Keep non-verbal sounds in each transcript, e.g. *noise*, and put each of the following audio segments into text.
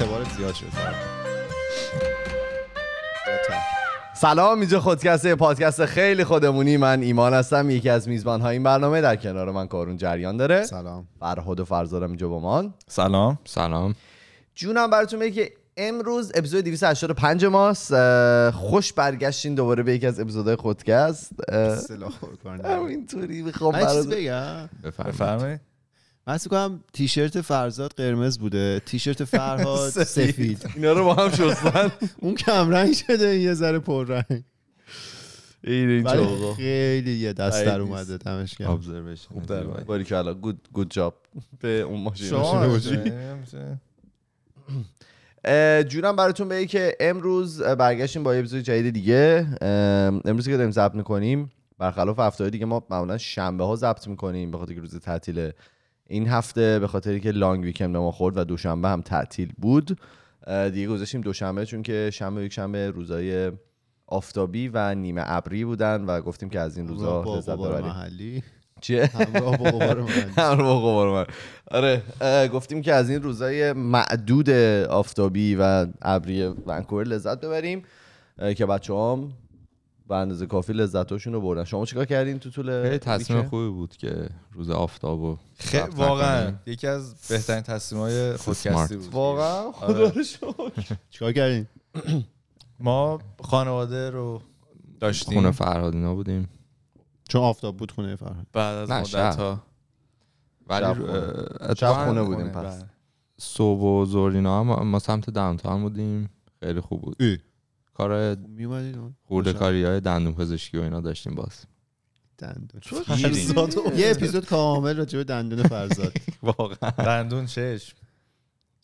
اعتبار زیاد شد. سلام اینجا خودکسته پادکست خیلی خودمونی. من ایمان هستم یکی از میزبان های این برنامه. در کنار من کارون جریان داره. سلام. فرهاد و فرزادم اینجا با من سلام. سلام. جونم براتون بگه که امروز اپیزود 285 ماست. خوش برگشتین دوباره به یکی از اپیزودهای خودکست. همینطوری می‌خوام من یه چیز برات بگم. بفرمایید. من کنم تیشرت فرزاد قرمز بوده تیشرت فرهاد *laughs* سفید. اینا رو با هم شستن *laughs* اون کم رنگ شده این یه ذره پر رنگ این خیلی یه دست در. اومده دمش گرم. ابزرویشن. باری کلا گود گود جاب به اون ماشین. جونم براتون بگه که امروز برگشتیم با یه اپیزود جدید دیگه. امروز که داریم ضبط می‌کنیم برخلاف هفته دیگه ما معمولا شنبه ها ضبط می‌کنیم به خاطر که روز تعطیله این هفته به خاطری که لانگ ویکند ما خورد و دوشنبه هم تعطیل بود دیگه گذاشتیم دوشنبه چون که شنبه و یک شنبه روزای آفتابی و نیمه ابری بودن و گفتیم که از این روزا لذت ببریم. چیه؟ همراه با من *laughs* آره گفتیم که از این روزای معدود آفتابی و ابری ونکوور لذت ببریم که بچه هم به اندازه کافی لذتاشون رو بردن شما چیکار کردین تو طول خیلی تصمیم؟ خوبی بود که روز آفتاب و خیلی واقعا. یکی از بهترین تصمیم های خودکستی. *laughs* بود واقعا خدا آره. رو شکر. *laughs* چیکار کردین *clears throat* ما خانواده رو داشتیم خونه فرهاد اینا بودیم چون آفتاب بود خونه فرهاد بعد از مدت. ها ولی شب خونه. بودیم پس. صبح و ظهر اینا هم ما سمت داونتاون بودیم خیلی خوب بود. کار میومدین اون خورده. کاری های دندون پزشکی و اینا داشتیم باز. دندون. یه اپیزود کامل راجع به دندون فرزاد. *laughs* واقعا. دندون چشم.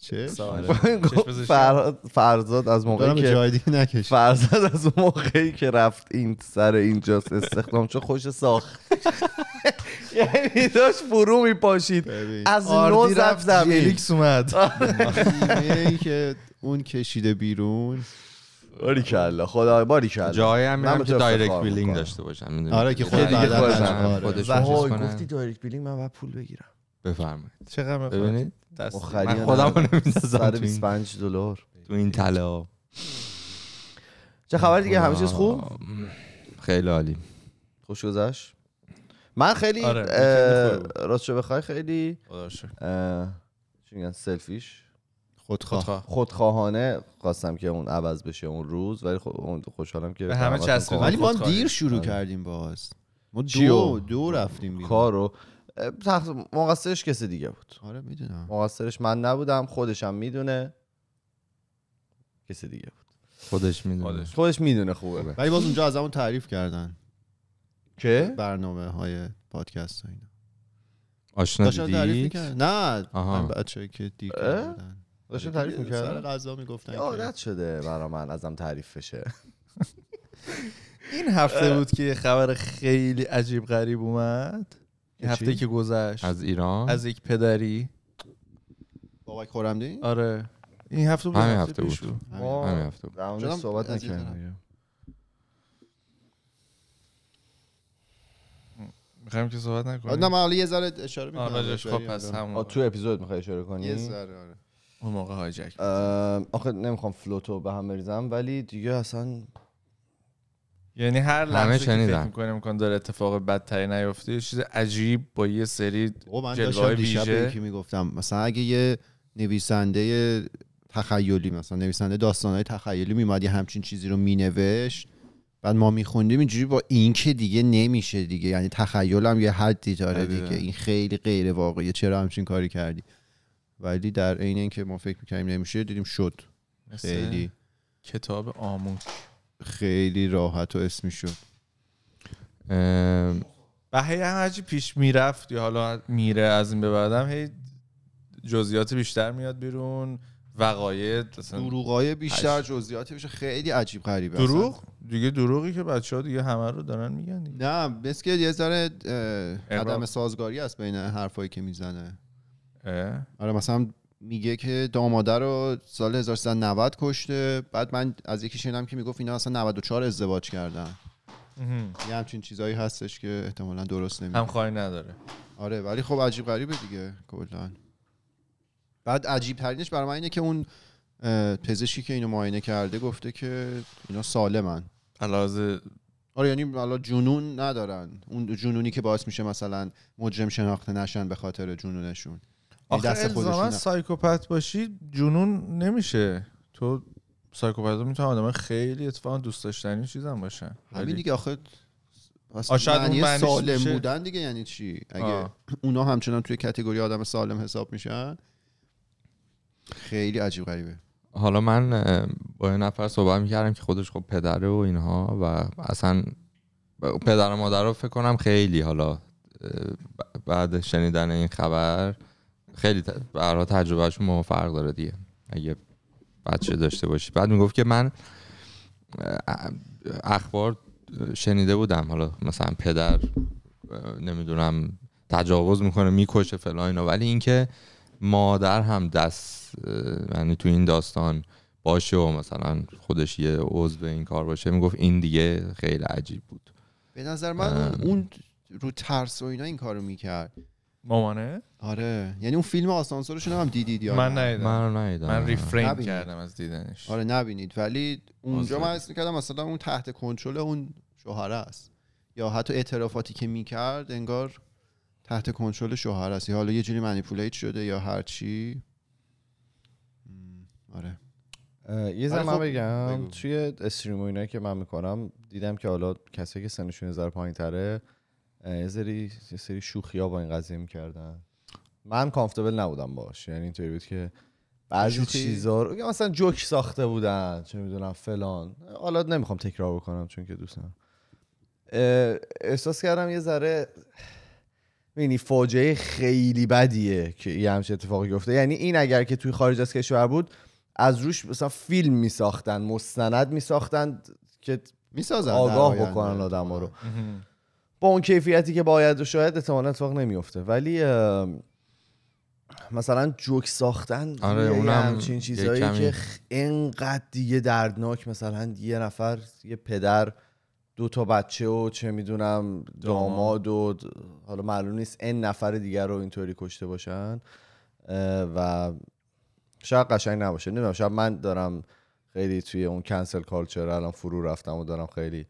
چه. *laughs* فرهاد- فرزاد از موقعی که جای دیگه نکش فرزاد از موقعی که رفت این سر اینجاست استخدام چون خوش ساخت. *laughs* یعنی داشت فرو میپاشید. از نو رفت زمین. اومد. که اون کشیده بیرون باریکلا خدا باریکلا جایی هم من میرم که direct billing. داشته باشم؟ آره که خود دیگه کنن. گفتی direct billing من باید پول بگیرم. بفرمایید. چقدر؟ ببینید؟ من. خودم رو نمی‌ندازم تو این- 125 دلار. تو این ها چه خبر دیگه؟ همه چیز خوب؟ خیلی عالی. خوش گذشت. من خیلی آره،. راست بخوای خیلی چی میگن سلفیش. خودخواه. خودخواه. خودخواهانه خواستم که اون عوض بشه اون روز ولی خب اون خوشحالم که به همه چسبید. ولی ما. دیر شروع آره. کردیم باز. ما؟ دو دو رفتیم بیرون. کارو تقص- مقصرش کسی دیگه بود. آره می‌دونم. مقصرش من نبودم خودشم می‌دونه. کسی دیگه بود. خودش می‌دونه. خودش. می‌دونه خوبه. ولی باز اونجا از همون تعریف کردن. که؟ برنامه های پادکست ها اینا. آشنا دیدی؟ نه آها. بچه که دیر داشتن تعریف سر می‌کردن غذا می‌گفتن عادت شده برا من ازم تعریف بشه. *laughs* این هفته بود که خبر خیلی عجیب غریب اومد. هفته که گذشت. از ایران؟ از یک پدری. بابک خورمدی؟ آره. این هفته بود. همین هفته بود. ما همین هفته بود. صحبت نکردیم. می‌خوایم که صحبت نکنیم؟ نه من حالا یه ذره اشاره می‌کنم. آره. خب پس همون. تو اپیزود می‌خوای اشاره کنی؟ یه ذره آره. اون موقع هایجک آخه نمی‌خوام فلوتو به هم بریزم ولی دیگه اصلا یعنی هر لحظه که فکر. می‌کنیم امکان داره اتفاق بدتری نیفته یه چیز عجیب با یه سری به ویژه. یکی می‌گفتم مثلا اگه یه نویسنده تخیلی مثلا نویسنده داستانهای تخیلی میمد یه همچین چیزی رو مینوشت بعد ما میخوندیم اینجوری با این که دیگه نمیشه دیگه یعنی تخیلم یه حدی داره. دیگه این خیلی غیر واقعیه چرا همچین کاری کردی ولی در عین اینکه ما فکر می‌کنیم نمیشه دیدیم شد. خیلی. کتاب آموک خیلی راحت و اسمی شد و هی هم هرچی پیش می‌رفت یا حالا میره از این به بعدم هی جزئیات بیشتر میاد بیرون. وقایع دروغای بیشتر جزئیاتی بشه خیلی عجیب غریبه اصلا. دروغ دیگه دروغی که بچه ها دیگه همه رو دارن میگن دیگه. نه مثل که یه ذره. عدم سازگاری هست بین حرفایی که می‌زنه. اه؟ آره مثلا میگه که داماده رو سال 1390 کشته. بعد من از یکی شنیدم که می‌گفت اینا اصلا 94 ازدواج کردن. یه همچین چیزایی هستش که احتمالا درست نمیده هم خواهی نداره. آره ولی خب عجیب غریبه دیگه کلا. بعد عجیب ترینش برای من اینه که اون پزشکی که اینو معاینه کرده گفته که اینا سالمن. علاوه آره یعنی حالا جنون ندارن. اون جنونی که باعث میشه مثلا مجرم شناخته نشن به خاطر جنونشون. آخه خودشونه. سایکوپت باشی جنون نمیشه. تو سایکوپت می‌تونه آدم خیلی اتفاقا دوست داشتنی چیزم باشن. همین دیگه آخه شاید اون معنی معنیش سالم میشه- بودن دیگه یعنی چی؟ اگه آه. *clears throat* اونا همچنان توی کتگوری آدم سالم حساب میشن خیلی عجیب غریبه. حالا من با یه نفر صحبت می‌کردم که خودش خب پدره و اینها و اصلا پدر و مادر رو فکر کنم خیلی حالا بعد شنیدن این خبر خیلی برای تجربهشون ما فرق داره دیگه. اگه بچه داشته باشی. بعد می‌گفت که من اخبار شنیده بودم. حالا مثلا پدر نمی‌دونم تجاوز می‌کنه می‌کشه فلان اینا. ولی اینکه مادر هم دست یعنی تو این داستان باشه و مثلا خودش یه عضو این کار باشه می‌گفت این دیگه خیلی عجیب بود. به نظر من اون, اون رو ترس و اینا این کارو می‌کرد. مامانه؟ آره. یعنی اون فیلم آسانسورشون هم دیدید یا من نه؟ ندیدم. من من, ندیدم ریفرین نبینید. کردم از دیدنش. آره نبینید. ولی اونجا. من حس می‌کردم مثلا اون تحت کنترل اون شوهر است. یا حتی اعترافاتی که می‌کرد انگار تحت کنترل شوهر است. یا حالا یه جوری منیپولیت شده یا هر چی. آره. یه ذره ولی من خب، بگم. بگو. توی استریم و اینایی که من می‌کنم دیدم که حالا کسایی که سنشون ذره پایین تره یه سری یه سری شوخی ها با این قضیه می‌کردن. من کامفتبل نبودم باش یعنی اینطوری بود که بعضی؟ چیزا رو مثلا جوک ساخته بودن. چه می‌دونم فلان. حالا نمی‌خوام تکرار بکنم چون که دوست ندارم. اه، احساس کردم یه ذره یعنی فاجعه خیلی بدیه که یه همچین اتفاقی گفته یعنی این اگر که توی خارج از کشور بود از روش مثلا فیلم میساختن مستند میساختن که می‌سازن آگاه بکنن آدم رو. با اون کیفیتی که باید و شاید احتمالا اتفاق نمیفته ولی مثلا جوک ساختن آره، اونم یه چیزایی کمی- که انقدر دیگه دردناک مثلا یه نفر یه پدر دو تا بچه و چه می‌دونم داماد و حالا معلوم نیست n نفر دیگر رو اینطوری کشته باشن. و شاید قشنگ نباشه. نمی‌دونم شاید من دارم خیلی توی اون cancel culture الان فرو رفتم و دارم خیلی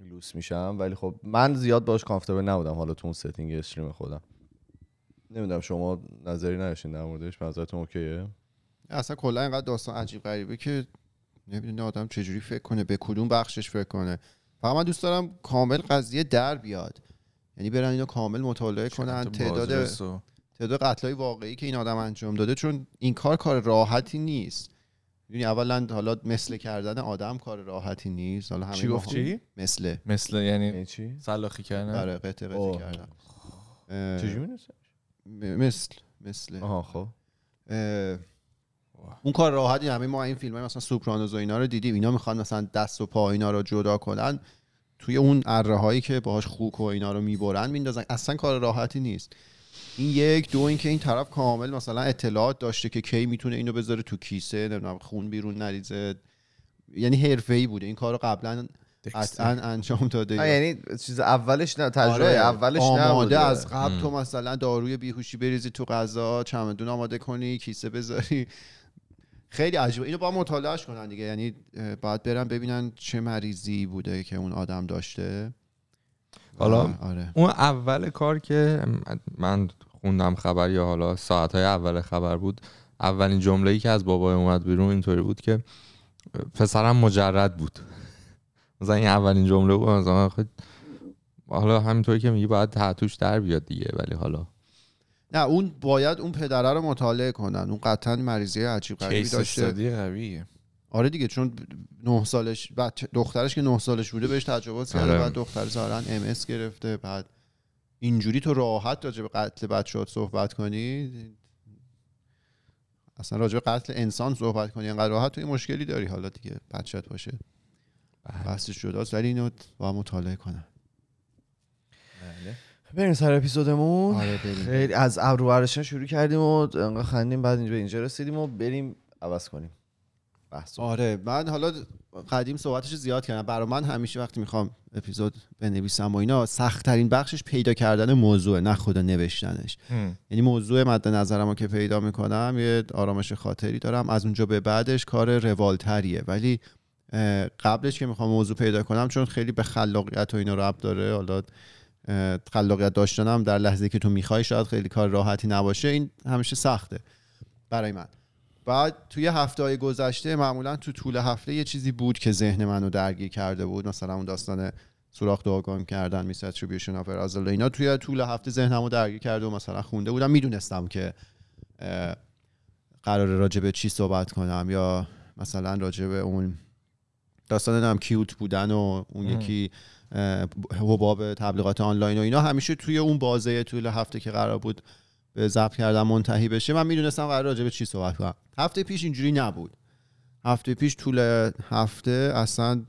لوس میشم. ولی خب من زیاد باش comfortable نبودم. حالا تو اون setting stream خودم. نمی‌دونم شما نظری نداشتین در موردش؟ نظرتون اوکیه؟ اصلا کلا اینقدر داستان عجیب غریبه که نمی‌دونه آدم چجوری فکر کنه به کدوم بخشش فکر کنه. فقط من دوست دارم کامل قضیه در بیاد. یعنی برن اینو کامل مطالعه کنن. تعداد تعداد قتلای واقعی که این آدم انجام داده. چون این کار کار راحتی نیست. یعنی اولا حالا مثل کردن آدم کار راحتی نیست. حالا همه چی گفتی؟ مثل. مثل یعنی یعنی چی؟ سلاخی کردن؟ آره قطع قطع. کردن. چجوری مثل مثل. آها خب. اه، اون کار راحتی همه ما این فیلم های مثلا سوپرانوز و اینا رو دیدیم. اینا می‌خوان مثلا دست و پا اینا رو جدا کنن. توی اون اره هایی که باهاش خوک و اینا رو می‌برن میندازن. اصلا کار راحتی نیست. این یک دو اینکه این طرف کامل مثلا اطلاعات داشته که کی می‌تونه اینو بذاره تو کیسه نمی‌دونم خون بیرون نریزه. یعنی حرفه‌ای بوده. این کارو قبلا قطعا انجام داده. یعنی چیز اولش نه تجربه آره، اولش آماده نبوده. از قبل تو مثلا داروی بیهوشی بریزی تو غذا چمدون آماده کنی کیسه بذاری. خیلی عجیبه. اینو با مطالعهش کنن دیگه. یعنی باید برن ببینن چه مریضی بوده که اون آدم داشته. حالا آره. اون اول کار که من خوندم خبر یا حالا ساعت های اول خبر بود اولین جمله ای که از بابای اومد بیرون اینطوری بود که پسرم مجرد بود. مثلا این اولین جمله بود مثلا خود حالا همینطوری که میگی باید تحتوش در بیاد دیگه ولی حالا. نه اون باید اون پدره رو مطالعه کنن. اون قطعا مریضی عجیب غریبی کیس داشته. قویه. آره دیگه چون نه سالش بچه دخترش که نه سالش بوده بهش تجاوز کرده آره. بعد دختر ظاهرا ام گرفته بعد اینجوری تو راحت راجع به قتل بچه‌هات صحبت کنی؟ اصلا راجع به قتل انسان صحبت کنی انقدر راحت؟ تو یه مشکلی داری. حالا دیگه بچت باشه. بحثش جداست. ولی اینو با مطالعه کنن بریم سر اپیزودمون. آره خیلی از ابرو شروع کردیم و انقدر خندیم بعد اینجا به اینجا رسیدیم و بریم عوض کنیم. بحث آره من حالا قدیم صحبتش رو زیاد کردم. برای من همیشه وقتی می‌خوام اپیزود بنویسم و اینا سخت ترین بخشش پیدا کردن موضوع نه خدا نوشتنش. یعنی موضوع مد نظرم رو که پیدا می‌کنم یه آرامش خاطری دارم. از اونجا به بعدش کار روالتریه ولی قبلش که می‌خوام موضوع پیدا کنم چون خیلی به خلاقیت و اینا ربط داره حالا خلاقیت داشتنم در لحظه که تو می‌خوای شاید خیلی کار راحتی نباشه. این همیشه سخته برای من. بعد توی هفته های گذشته معمولا تو طول هفته یه چیزی بود که ذهن منو درگیر کرده بود. مثلا اون داستان سوراخ دعاگام کردن میس اتریبیوشن اف ارازل اینا. توی طول هفته ذهنمو درگیر کرده و مثلا خونده بودم. می‌دونستم که اه، قراره راجع به چی صحبت کنم یا مثلا راجع به اون داستان هم کیوت بودن و اون یکی اه، حباب تبلیغات آنلاین و اینا. همیشه توی اون بازه طول هفته که قرار بود به ضبط کردن منتهی بشه. من می‌دونستم قرار راجع به چی صحبت کنم. هفته پیش اینجوری نبود. هفته پیش طول هفته اصلا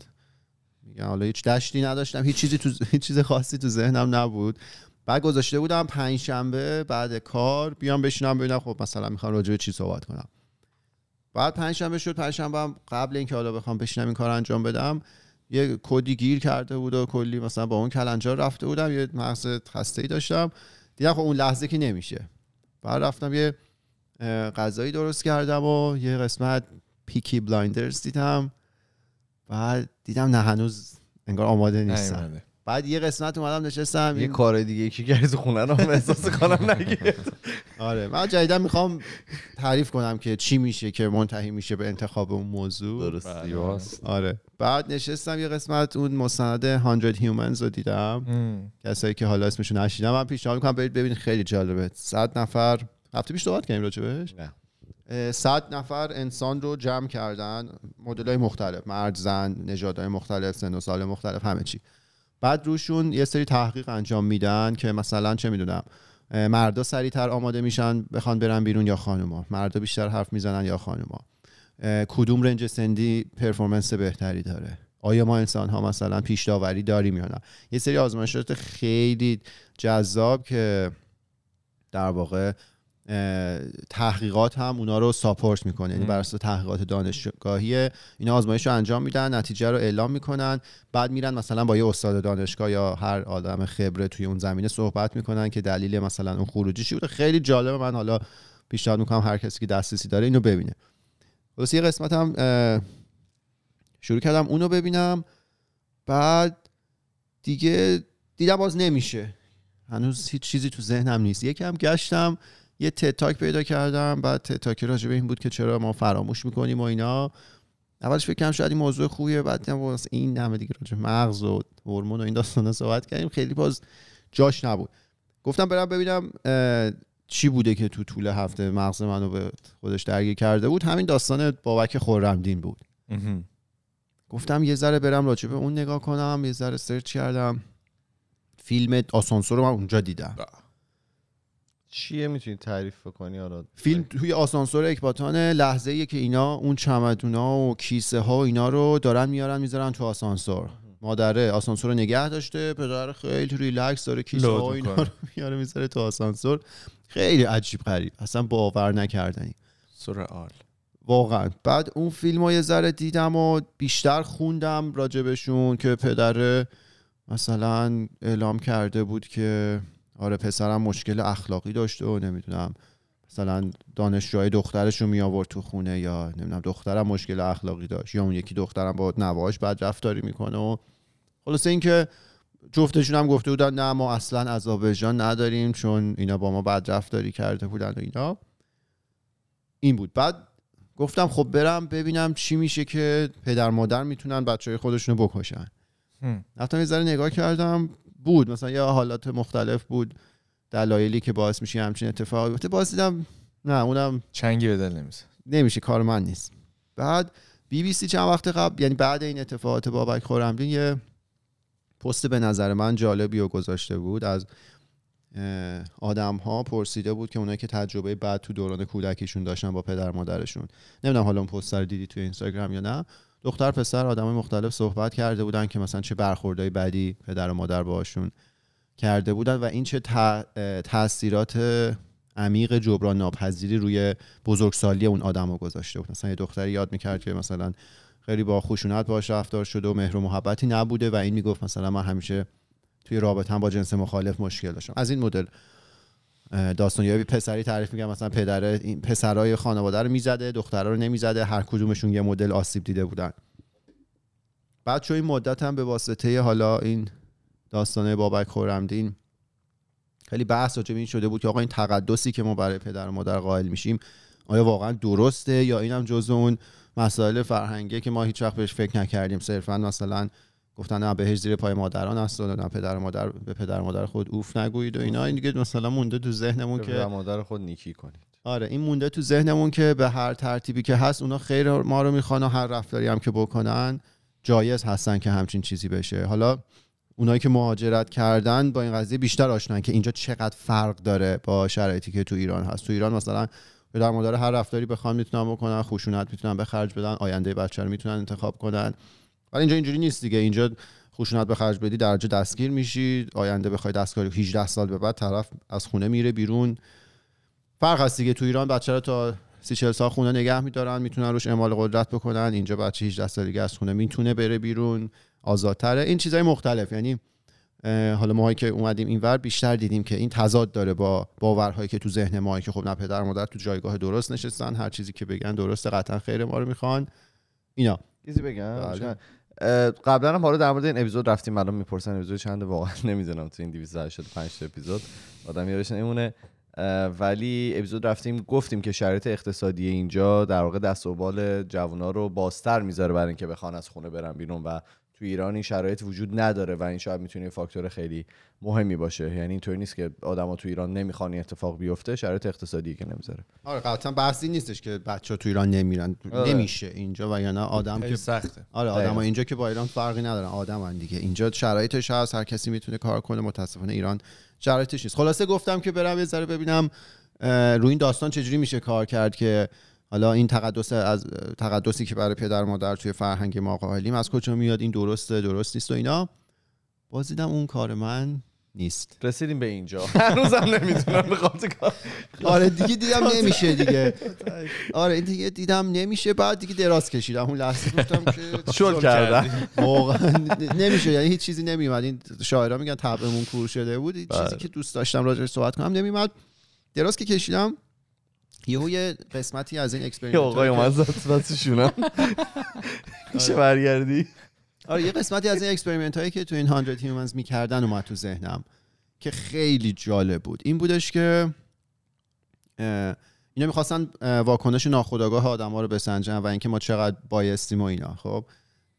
میگم حالا هیچ دشتی نداشتم. هیچ چیزی تو هیچ چیز خاصی تو ذهنم نبود. بعد گذاشته بودم پنج شنبه بعد کار بیام بشینم ببینم خب مثلا می‌خوام راجع به چی صحبت کنم. بعد پنج شنبه شد. پنج شنبه قبل اینکه حالا بخوام بشینم این کار انجام بدم یه کدی گیر کرده بود و کلی مثلا با اون کلنجار رفته بودم. یه مغز خسته ای داشتم. دیدم خب اون لحظه که نمیشه. بعد رفتم یه غذایی درست کردم و یه قسمت Peaky Blinders دیدم بعد دیدم نه هنوز انگار آماده نیستم. بعد یه قسمت اومدم نشستم یه کار دیگه یکی کردی تو خونه رو احساس کنم نگیر آره من جدیدا می‌خوام تعریف کنم که چی میشه که منتهی میشه به انتخاب اون موضوع. درست زیباست آره. بعد نشستم یه قسمت اون مستند 100 humans رو دیدم. کسایی که حالا اسمشو نشیدم. من پیشنهاد می‌کنم برید ببینید خیلی جالبه. 100 نفر هفته پیش صحبت کردیم راجبش نه. اه، 100 نفر انسان رو جمع کردن. مدل های مختلف مرد زن نژادهای مختلف سن و سال مختلف همه چی. بعد روشون یه سری تحقیق انجام میدن که مثلا چه می‌دونم مردا سریعتر آماده میشن بخوان برن بیرون یا خانوما. مردا بیشتر حرف می‌زنن یا خانوما. کدوم رنج سندی پرفورمنس بهتری داره؟ آیا ما انسان ها مثلا پیش داوری داریم یا نه؟ یه سری آزمایشات خیلی جذاب که در واقع تحقیقات هم اونا رو ساپورت می‌کنه. یعنی بر اساس تحقیقات دانشگاهی اینا آزمایش رو انجام میدن نتیجه رو اعلام می‌کنن. بعد میرن مثلا با یه استاد دانشگاه یا هر آدم خبره توی اون زمینه صحبت می‌کنن که دلیل مثلا اون خروجی چی بوده. خیلی جالبه. من حالا پیشنهاد می‌کنم هر کسی که دسترسی داره اینو ببینه. خلاص یه قسمت هم شروع کردم اونو ببینم. بعد دیگه دیدم باز نمیشه. هنوز هیچ چیزی تو ذهنم نیست. یکم گشتم. یه تتاک پیدا کردم بعد تتاک راجع به این بود که چرا ما فراموش می‌کنیم و اینا. اولش فکر کردم شاید این موضوع خوبیه بعد دیدم واسه این همه دیگه راجع مغز و هورمون و این داستانا صحبت کردیم. خیلی باز جاش نبود. گفتم برم ببینم چی بوده که تو طول هفته مغز منو به خودش درگیر کرده بود. همین داستان بابک خرمدین بود. گفتم یه ذره برم راجع به اون نگاه کنم یه ذره سرچ کردم. فیلم آسانسور رو من اونجا دیدم. چیه می‌تونی تعریف کنی حالا فیلم توی آسانسور اکباتان لحظه ایه که اینا اون چمدونا و کیسه ها و اینا رو دارن میارن می‌ذارن تو آسانسور. مادره آسانسور رو نگه داشته پدر خیلی ریلکس داره کیسه ها اینا. رو میاره می‌ذاره تو آسانسور. خیلی عجیب غریب. اصلا باور نکردنی. سرعال. واقعا. بعد اون فیلم رو یه ذره دیدم و بیشتر خوندم راجبشون که پدر مثلا اعلام کرده بود که آره پسرم مشکل اخلاقی داشته و نمی‌دونم مثلا دانشجوهای دخترش رو می آورد تو خونه یا نمی‌دونم دخترم مشکل اخلاقی داشت یا اون یکی دخترم با نواش بد رفتاری می‌کنه و خلاصه اینکه جفتشون هم گفته بودن نه ما اصلا عذاب وجدان نداریم چون اینا با ما بد رفتاری کرده بودن و اینا. این بود. بعد گفتم خب برم ببینم چی میشه که پدر مادر می‌تونن بچه های خودشونو بکشن. هم. رفتم یه ذره نگاه کردم بود. مثلا یه حالات مختلف بود دلایلی که باعث میشه همچین اتفاقی بیفته. باز دیدم نه اونم چنگی به دل نمیزه نمیشه کار من نیست. بعد بی بی سی چند وقت قبل یعنی بعد این اتفاقات بابک خورمدین یه پست به نظر من جالبی رو گذاشته بود. از آدم ها پرسیده بود که اونایی که تجربه بعد تو دوران کودکیشون داشتن با پدر مادرشون نمی‌دونم حالا اون پست رو دیدی توی اینستاگرام یا نه دختر پسر آدم مختلف صحبت کرده بودن که مثلا چه برخوردهای بدی پدر و مادر باهاشون کرده بودن و این چه تاثیرات عمیق جبران ناپذیری روی بزرگسالی اون آدم رو گذاشته بود. مثلا یه دختری یاد می‌کرد که مثلا خیلی با خشونت باش رفتار شده و مهر و محبتی نبوده و این می‌گفت مثلا من همیشه توی رابطه با جنس مخالف مشکل داشتم. از این مدل داستان یا پسری تعریف میگم مثلا پدر این پسرای خانواده رو می‌زده دخترها رو نمی‌زده هر کدومشون یه مدل آسیب دیده بودن. بعد چون این مدت هم به واسطه حالا این داستانه بابک خورمدین خیلی بحث راجع این شده بود که آقا این تقدسی که ما برای پدر و مادر قائل میشیم آیا واقعا درسته یا اینم جزء اون مسائل فرهنگی که ما هیچ وقت بهش فکر نکردیم؟ صرفا مثلا گفتن نه بهش زیر پای مادران است و نه پدر و مادر به پدر و مادر خود اوف نگویید و اینا. این دیگه مثلا مونده تو ذهنمون که مادر خود نیکی کنید. آره این مونده تو ذهنمون که به هر ترتیبی که هست اونا خیر ما رو می‌خوان و هر رفتاری هم که بکنن جایز هستن که همچین چیزی بشه. حالا اونایی که مهاجرت کردن با این قضیه بیشتر آشنان که اینجا چقدر فرق داره با شرایطی که تو ایران هست. تو ایران مثلا پدر مادر هر رفتاری بخوان می‌تونن بکنن خشونت می‌تونن به خرج بدن آینده بچه رو می‌تونن انتخاب کنن. ولی اینجا اینجوری نیست دیگه. اینجا خشونت به خرج بدی درجه دستگیر میشی آینده بخوای دستکاری 18 سال به بعد طرف از خونه میره بیرون. فرق هست دیگه. تو ایران بچه رو تا سی چل سال خونه نگه میدارن می‌تونن روش اعمال قدرت بکنن. اینجا بچه 18 سالگی از خونه می‌تونه بره بیرون. آزادتره. این چیزای مختلف. یعنی حالا ماهایی که اومدیم اینور بیشتر دیدیم که این تضاد داره با باورهایی که تو ذهن ما که خب نه پدر مادر تو جایگاه درست نشستن هر چیزی که بگن درسته قطعا خیر ما رو می‌خوان. اینا. چیزی بگم؟ بله. قبلا هم حالا در مورد این اپیزود رفتیم. الان می‌پرسن اپیزود چنده؟ واقعا *laughs* نمی‌دونم. تو این 285 تا اپیزود آدم یادش نمیمونه. ولی اپیزود رفتیم. گفتیم که شرایط اقتصادی اینجا در واقع دست و بال جوونا رو بازتر می‌ذاره برای اینکه بخوان از خونه برن بیرون و تو ایران این شرایط وجود نداره و این شاید می‌تونه فاکتور خیلی مهمی باشه. یعنی اینطوری نیست که آدما تو ایران نمی‌خوان اتفاق بیفته شرایط اقتصادی که نمی‌ذاره. آره قطعا بحثی نیستش که بچه تو ایران نمیرن. آره. نمیشه اینجا و یا نه آدم که سخته. آره آدم اینجا که با ایران فرقی ندارن آدم دیگه. اینجا شرایطش هست هر کسی می‌تونه کار کنه متاسفانه ایران شرایطش نیست. خلاصه گفتم که برم یه ذره ببینم روی این داستان چجوری میشه کار کرد که حالا این تقدس از تقدسی که برای پدر مادر توی فرهنگ ما قائلیم از کجا میاد؟ این درسته درست نیست و اینا. باز دیدم اون کار من نیست. رسیدیم به اینجا. هنوزم نمی‌دونم. کار. آره دیگه دیدم نمیشه دیگه. آره این دیگه دیدم نمیشه. بعد دیگه دراز کشیدم. اون لحظه گفتم که شل کردم. واقعا نمیشه. یعنی هیچ چیزی نمیومد این شاعرها میگن طبعمون کور شده بود. چیزی بله. که دوست داشتم راجعش صحبت کنم نمیومد دراز که کشیدم یهو یه قسمتی از این experiment های اومد زد شونم *laughs* میشه برگردی؟ آره یه قسمتی از این experiment هایی که تو این 100 humans می‌کردن اومد تو ذهنم که خیلی جالب بود. این بودش که اینا می‌خواستن واکنش ناخودآگاه آدم ها رو بسنجن و اینکه ما چقدر biased ایم و اینا خب.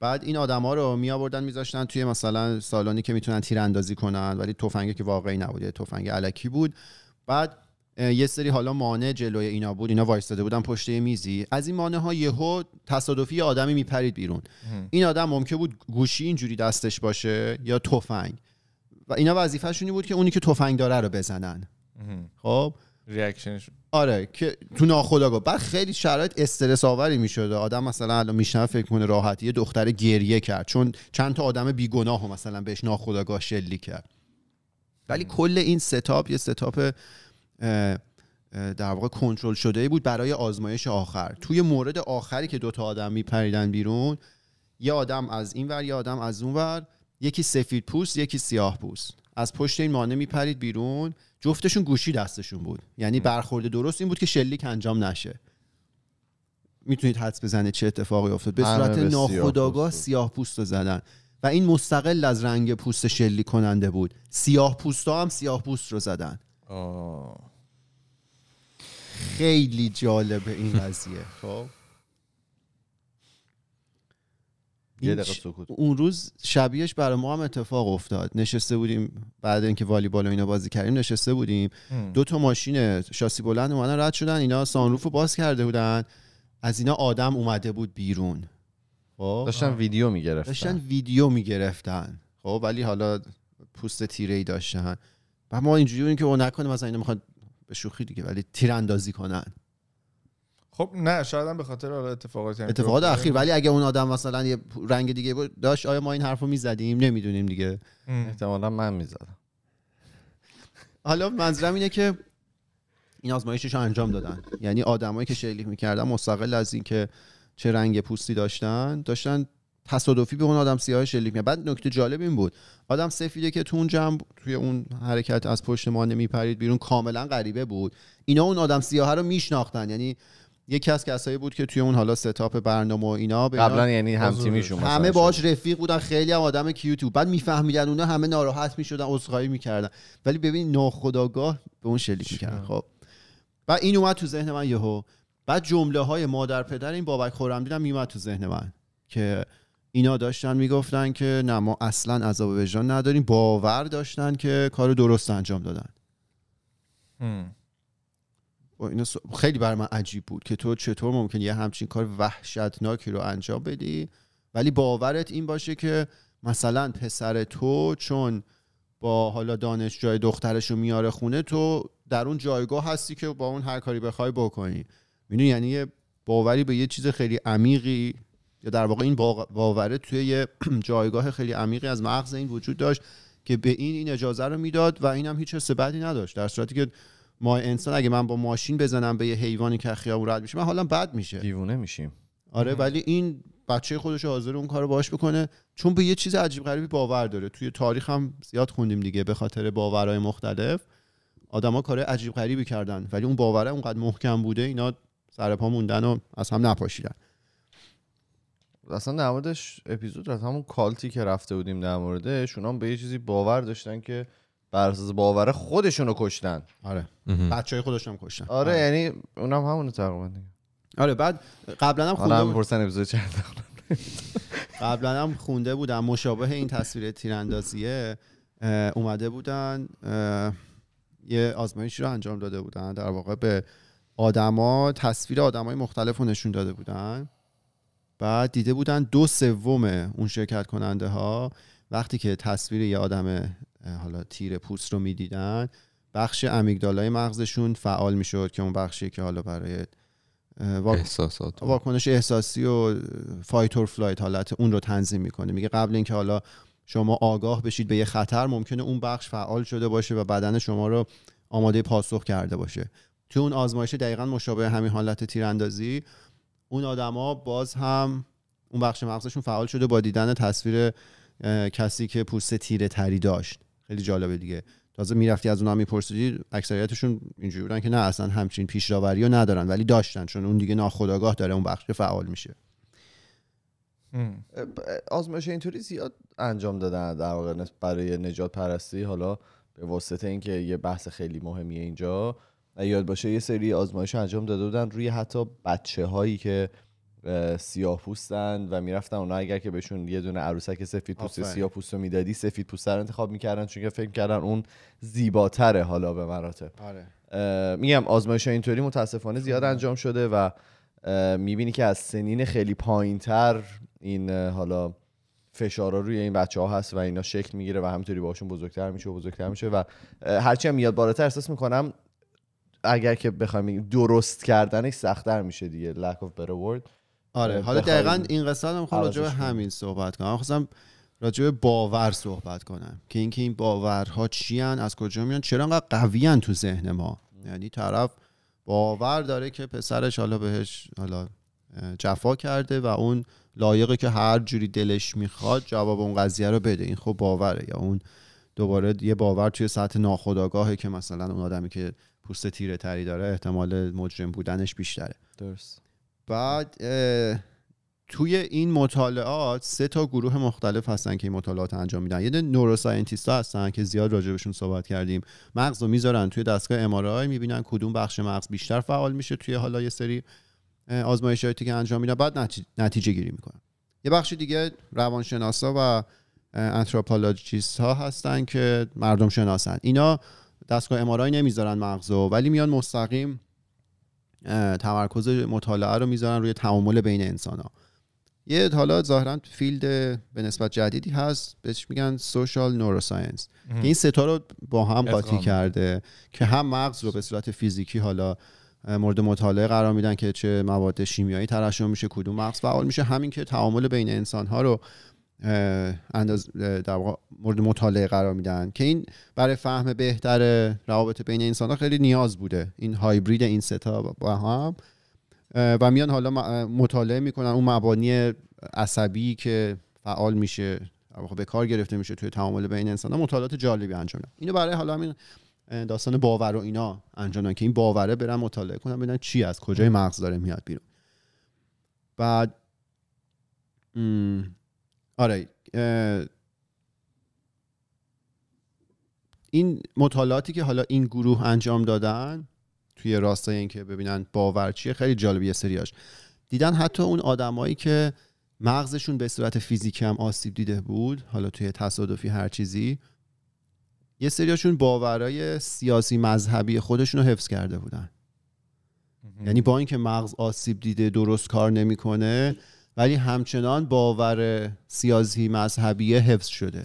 بعد این آدما رو می آوردن میذاشتن توی مثلا سالونی که می‌تونن تیراندازی کنن ولی تفنگی که واقعی نبود تفنگ علکی بود. بعد یه سری حالا مانع جلوی اینا بود اینا وایستاده بودن پشت میزی. از این مانع ها یهو تصادفی آدمی میپرید بیرون. این آدم ممکن بود گوشی اینجوری دستش باشه یا تفنگ. و اینا وظیفه‌شون بود که اونی که تفنگ داره رو بزنن. خب؟ ریاکشنش آره که تو ناخودآگاه. بعد خیلی شرایط استرس آوری می‌شده آدم مثلا الان میشنه فکر کنه راحتی یه دختر گریه کرد. چون چند تا آدم بیگناه مثلا بهش ناخودآگاه شلی کرد. ولی کل این ستاپ یه ستاپ در واقع کنترل شده بود برای آزمایش آخر. توی مورد آخری که دوتا آدم میپریدن بیرون یه آدم از این ور یه آدم از اون ور. یکی سفید پوست یکی سیاه پوست. از پشت این مانع میپرید بیرون. جفتشون گوشی دستشون بود. یعنی برخورد درست این بود که شلیک انجام نشه. می‌تونید حدس بزنید چه اتفاقی افتاد. به همه صورت ناخودآگاه پوست. سیاه پوست رو زدن. و این مستقل از رنگ پوست شلیک کننده بود. سیاه پوست هم سیاه پوست رو زدن. آه. خیلی جالبه این قضیه. *laughs* خب. یه سکوت. اون روز شبیهش برای ما هم اتفاق افتاد. نشسته بودیم بعد اینکه والیبال و اینا بازی کردیم نشسته بودیم. هم. دو تا ماشین شاسی بلند اومدن رد شدن. اینا سانروف رو باز کرده بودن. از اینا آدم اومده بود بیرون. خب. داشتن ویدیو می‌گرفتن. داشتن ویدیو می‌گرفتن. خب ولی حالا پوست تیره ای داشتن. و ما اینجوری بودیم که او نکنه مثلا اینا می‌خوان به شوخی دیگه ولی تیراندازی کنن. خب نه شاید هم به خاطر که اتفاقات افتاده. اخیر. ولی اگه اون آدم مثلا یه رنگ دیگه بود داشت آیا ما این حرفو می‌زدیم؟ نمی‌دونیم دیگه. احتمالا من می‌زدم. حالا منظورم اینه که این آزمایشش رو انجام دادن. یعنی آدمایی که شلیک می‌کردن مستقل از اینکه چه رنگ پوستی داشتن داشتن تصادفی به اون آدم سیاه شلیک می‌کردن بعد نکته جالب این بود. آدم سفیده که تو اون جمع توی اون حرکت از پشت ما نمیپرید بیرون کاملا غریبه بود. اینا اون آدم سیاه رو میشناختن. یعنی یکی از کسایی بود که توی اون حالا ستاپ برنامه و اینا قبلا یعنی هم تیمیشون مثلا. همه. باهاش رفیق بودن خیلی هم آدم کیوتو بعد میفهمیدن اونا همه ناراحت می‌شدن عذرخواهی می‌کردن. ولی ببین ناخداگاه به اون شلیک می‌کردن. خب. و این اومد تو ذهن من یهو. بعد جمله های مادر پدر این بابک خورم دیدم میومد تو ذهن من که اینا داشتن می‌گفتن که نه ما اصلا عذاب وجدان نداریم باور داشتن که کار درست انجام دادن. هم. و اینا خیلی بر من عجیب بود که تو چطور ممکن یه همچین کار وحشتناکی رو انجام بدی ولی باورت این باشه که مثلا پسر تو چون با حالا دانشجوی دخترش رو میاره خونه تو در اون جایگاه هستی که با اون هر کاری بخوای بکنی. می‌دونی؟ یعنی یه باوری به یه چیز خیلی عمیقی یا در واقع این با- باوره توی یه *clears throat* جایگاه خیلی عمیقی از مغز این وجود داشت که به این این اجازه رو می‌داد و اینم هیچ حس بدی نداشت. در صورتی که ما انسان اگه من با ماشین بزنم به یه حیوانی که خیابون رد میشه من حالا بد میشه. دیوونه میشیم. آره ولی این بچه خودش حاضر اون کارو باش بکنه چون به یه چیز عجیب غریبی باور داره. توی تاریخ هم زیاد خوندیم دیگه به خاطر باورهای مختلف. آدما کار عجیب غریبی کردن ولی اون باوره اونقدر محکم بوده اینا سر پا موندن و از هم نپاشیدن. اصلا در موردش اپیزود از همون کالتی که رفته بودیم در موردش اونا به یه چیزی باور داشتن که بر اساس باوره خودشون رو کشتن. آره. مهم. بچه های خودشون هم کشتن. آره یعنی اونم همونه تقریبا دیگه. آره بعد قبلا هم خونده هم بود- پرسن اپیزود چند قبلا هم خونده بودم مشابه این تصویر تیراندازیه اومده بودن یه آزمایشی رو انجام داده بودن. در واقع به آدما تصویر آدمای مختلف رو نشون داده بودن. بعد دیده بودن دو سوم اون شرکت کننده ها وقتی که تصویر یه آدم حالا تیره پوست رو می‌دیدن بخش amygdala ی مغزشون فعال می‌شد که اون بخشی که حالا برای احساسات. واکنش احساسی و fight or flight حالت اون رو تنظیم می‌کنه. میگه قبل اینکه حالا شما آگاه بشید به یه خطر ممکنه اون بخش فعال شده باشه و بدن شما رو آماده پاسخ کرده باشه. تو اون آزمایش دقیقا مشابه همین حالت تیراندازی اون آدما باز هم اون بخش مغزشون فعال شده با دیدن تصویر کسی که پوست تیره تری داشت. خیلی جالبه دیگه. تازه می‌رفتی از اونها میپرسیدی اکثریتشون اینجوری بودن که نه اصلا همچین پیشداوری رو ندارن ولی داشتن چون اون دیگه ناخودآگاه داره اون بخش فعال میشه. آزمایش اینطوری زیاد انجام دادن در واقع برای نجات پرستی. حالا به واسطه اینکه یه بحث خیلی مهمیه اینجا یاد باشه یه سری آزمایش انجام داده بودن روی حتی بچه هایی که سیاه پوستن و می‌رفتن اونا اگر که بهشون یه دونه عروسک سفید پوست. سیاه پوست رو می‌دادی سفید پوست رو انتخاب می‌کردن چون که فکر کردن اون زیباتره حالا به مراتب. آره. میگم آزمایش اینطوری متاسفانه زیاد انجام شده و می‌بینی که از سنین خیلی پایینتر این حالا فشارا روی این بچه ها هست و اینا شکل می‌گیره و همینطوری باشون بزرگتر میشه و بزرگتر میشه و هرچی هم میاد بالاتر احساس می‌کنم اگر که بخوایم درست کردنش سختتر میشه دیگه lack of better word. آره حالا دقیقا این قصه هم می‌خوام راجع. همین صحبت کنم. خواستم راجع به باور صحبت کنم که اینکه این باورها چی هن، از کجا میان چرا انقدر قوی تو ذهن ما؟ یعنی طرف باور داره که پسرش حالا بهش حالا جفا کرده و اون لایقه که هر جوری دلش می‌خواد جواب اون قضیه رو بده. این خب باوره. یا اون دوباره یه باور توی سطح ناخودآگاهه که مثلا اون آدمی که پوست تیره تری داره احتمال مجرم بودنش بیشتره. درست. بعد توی این مطالعات سه تا گروه مختلف هستن که این مطالعات انجام میدن. یه نوروساینتیست ها هستن که زیاد راجبشون صحبت کردیم. مغز رو می‌ذارن توی دستگاه ام می‌بینن کدوم بخش مغز بیشتر فعال میشه توی حالا یه سری آزمایشاتی که انجام میدن. بعد نتی- نتیجه گیری می‌کنن. یه بخش دیگه روانشناسا و anthropologist ها هستن که مردم شناسن. اینا دستگاه MRI نمی‌ذارن مغزو ولی میان مستقیم تمرکز مطالعه رو می‌ذارن روی تعامل بین انسان ها یه حالا ظاهرا field به نسبت جدیدی هست بهش میگن social neuroscience که این سه تا رو با هم قاطی. کرده که هم مغز رو به صورت فیزیکی حالا مورد مطالعه قرار میدن که چه مواد شیمیایی ترشح میشه کدوم مغز فعال میشه. همین که تعامل بین انسان ها رو انداز در مورد مطالعه قرار میدن که این برای فهم بهتر روابط بین انسان ها خیلی نیاز بوده. این هایبرید این ستا با هم. و میان حالا مطالعه می‌کنن اون مبانی عصبی که فعال میشه به کار گرفته میشه توی تعامل بین انسان ها مطالعات جالبی انجام میدن. اینو برای حالا همین داستان باور و اینا انجام دادن که این باوره برن مطالعه کنن ببینن چی از کجای مغز داره میاد بیرون. بعد آره این مطالعاتی که حالا این گروه انجام دادن توی راستای اینکه ببینن باور چیه خیلی جالبی یه سریاش. دیدن حتی اون آدمایی که مغزشون به صورت فیزیکی هم آسیب دیده بود حالا توی تصادفی هر چیزی یه سریاشون باورای سیاسی مذهبی خودشون رو حفظ کرده بودن. یعنی با اینکه مغز آسیب دیده درست کار نمی‌کنه ولی همچنان باور سیاسی مذهبی حفظ شده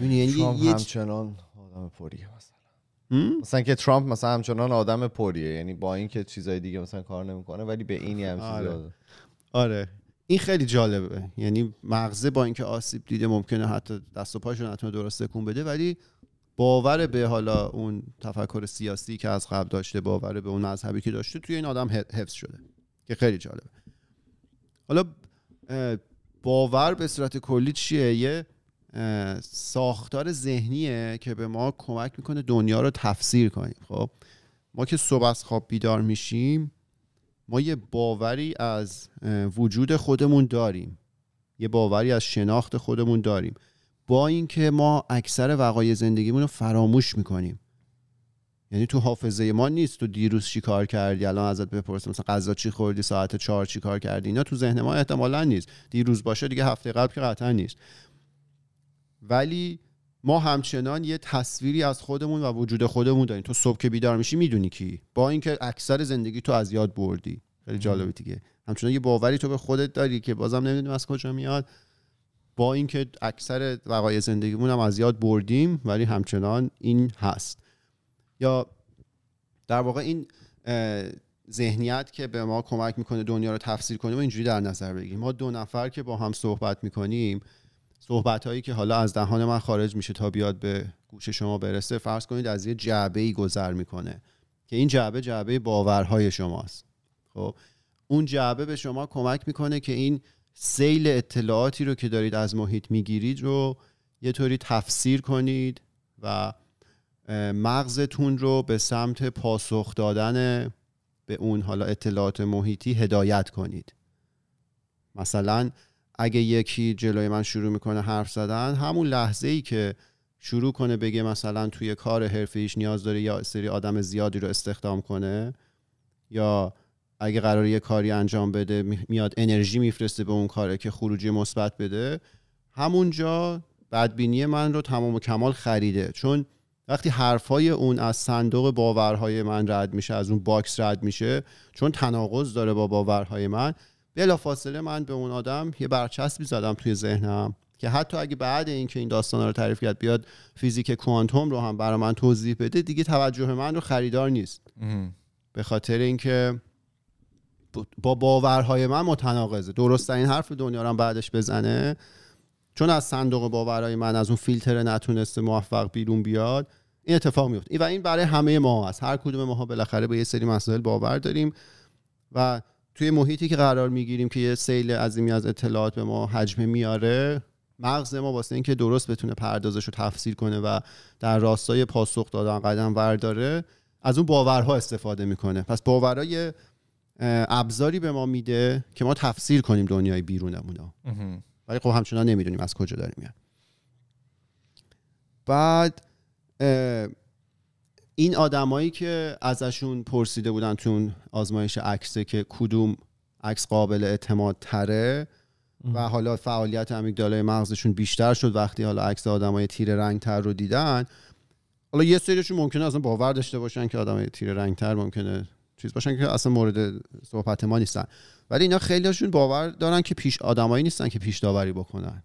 یعنی یه- همچنان آدم پریه مثلا؟ مثلا که ترامپ مثلا همچنان آدم پریه یعنی با اینکه چیزای دیگه مثلا کار نمی‌کنه ولی به اینی هم آره. آدم. آره این خیلی جالبه یعنی مغزه با اینکه آسیب دیده ممکنه حتی دست و پاشو نتونه درست تکون بده ولی باور به حالا اون تفکر سیاسی که از قبل داشته باور به اون مذهبی که داشته توی این آدم حفظ شده که خیلی جالبه حالا باور به صورت کلی چیه؟ یه ساختار ذهنیه که به ما کمک می‌کنه دنیا رو تفسیر کنیم خب؟ ما که صبح از خواب بیدار میشیم ما یه باوری از وجود خودمون داریم. یه باوری از شناخت خودمون داریم. با اینکه ما اکثر وقایع زندگیمون رو فراموش می‌کنیم. یعنی تو حافظه ما نیست تو دیروز چی کار کردی الان ازت بپرسم مثلا غذا چی خوردی ساعت چهار چی کار کردی؟ اینا تو ذهن ما احتمالا نیست. دیروز باشه دیگه هفته قبل که قطعا نیست. ولی ما همچنان یه تصویری از خودمون و وجود خودمون داریم. تو صبح که بیدار میشی می‌دونی کی. با اینکه اکثر زندگی تو از یاد بردی. خیلی جالبه دیگه. همچنان یه باوری تو به خودت داری که بازم نمی‌دونیم از کجا میاد. با اینکه اکثر وقایع زندگیمون هم از یاد بردیم ولی همچنان این هست. یا در واقع این ذهنیت که به ما کمک می‌کنه دنیا رو تفسیر کنیم و اینجوری در نظر بگیریم. ما دو نفر که با هم صحبت می‌کنیم صحبت هایی که حالا از دهان من خارج میشه تا بیاد به گوش شما برسه فرض کنید از یه جعبه ای گذر می‌کنه که این جعبه جعبه باورهای شماست. خب اون جعبه به شما کمک می‌کنه که این سیل اطلاعاتی رو که دارید از محیط می‌گیرید رو یه طوری تفسیر کنید و مغزتون رو به سمت پاسخ دادن به اون حالا اطلاعات محیطی هدایت کنید. مثلا اگه یکی جلوی من شروع می‌کنه حرف زدن همون لحظه ای که شروع کنه بگه مثلا توی کار حرفه ایش نیاز داره یا سری آدم زیادی رو استخدام کنه یا اگه قرار یه کاری انجام بده می- میاد انرژی میفرسته به اون کاره که خروجی مثبت بده همونجا بدبینی من رو تمام و کمال خریده. چون وقتی حرفای اون از صندوق باورهای من رد میشه از اون box رد میشه چون تناقض داره با باورهای من بلافاصله من به اون آدم یه برچسبی زدم توی ذهنم که حتی اگه بعد اینکه این داستان رو تعریف کرد بیاد فیزیک کوانتوم رو هم برای من توضیح بده دیگه توجه من رو خریدار نیست. به خاطر اینکه با باورهای من متناقضه. درست این حرف دنیا رو هم بعدش بزنه. چون از صندوق باورهای من از اون فیلتر نتونسته موفق بیرون بیاد این اتفاق میفته و این برای همه ما هست. هر کدوم ماها بالاخره به یه سری مسائل باور داریم و توی محیطی که قرار می‌گیریم که یه سیل عظیمی از اطلاعات به ما حجم میاره مغز ما واسه اینکه درست بتونه پردازش رو تفسیر کنه و در راستای پاسخ دادن قدم ورداره از اون باورها استفاده می‌کنه. پس باورهای ابزاری به ما میده که ما تفسیر کنیم دنیای بیرونمون رو. ولی خب همچنان نمی‌دونیم از کجا داره میاد. بعد این آدمایی که ازشون پرسیده بودن تو اون آزمایش عکسه که کدوم عکس قابل اعتماد تره و حالا فعالیت امیگدالای مغزشون بیشتر شد وقتی حالا عکس آدمای تیر رنگ تر رو دیدن حالا یه سریشون ممکنه اصلا باور داشته باشن که آدمای تیر رنگ تر ممکنه چیز باشن که اصلا مورد صحبت ما نیستن. ولی اینا خیلیشون باور دارن که پیش آدمایی نیستن که پیش داوری بکنن.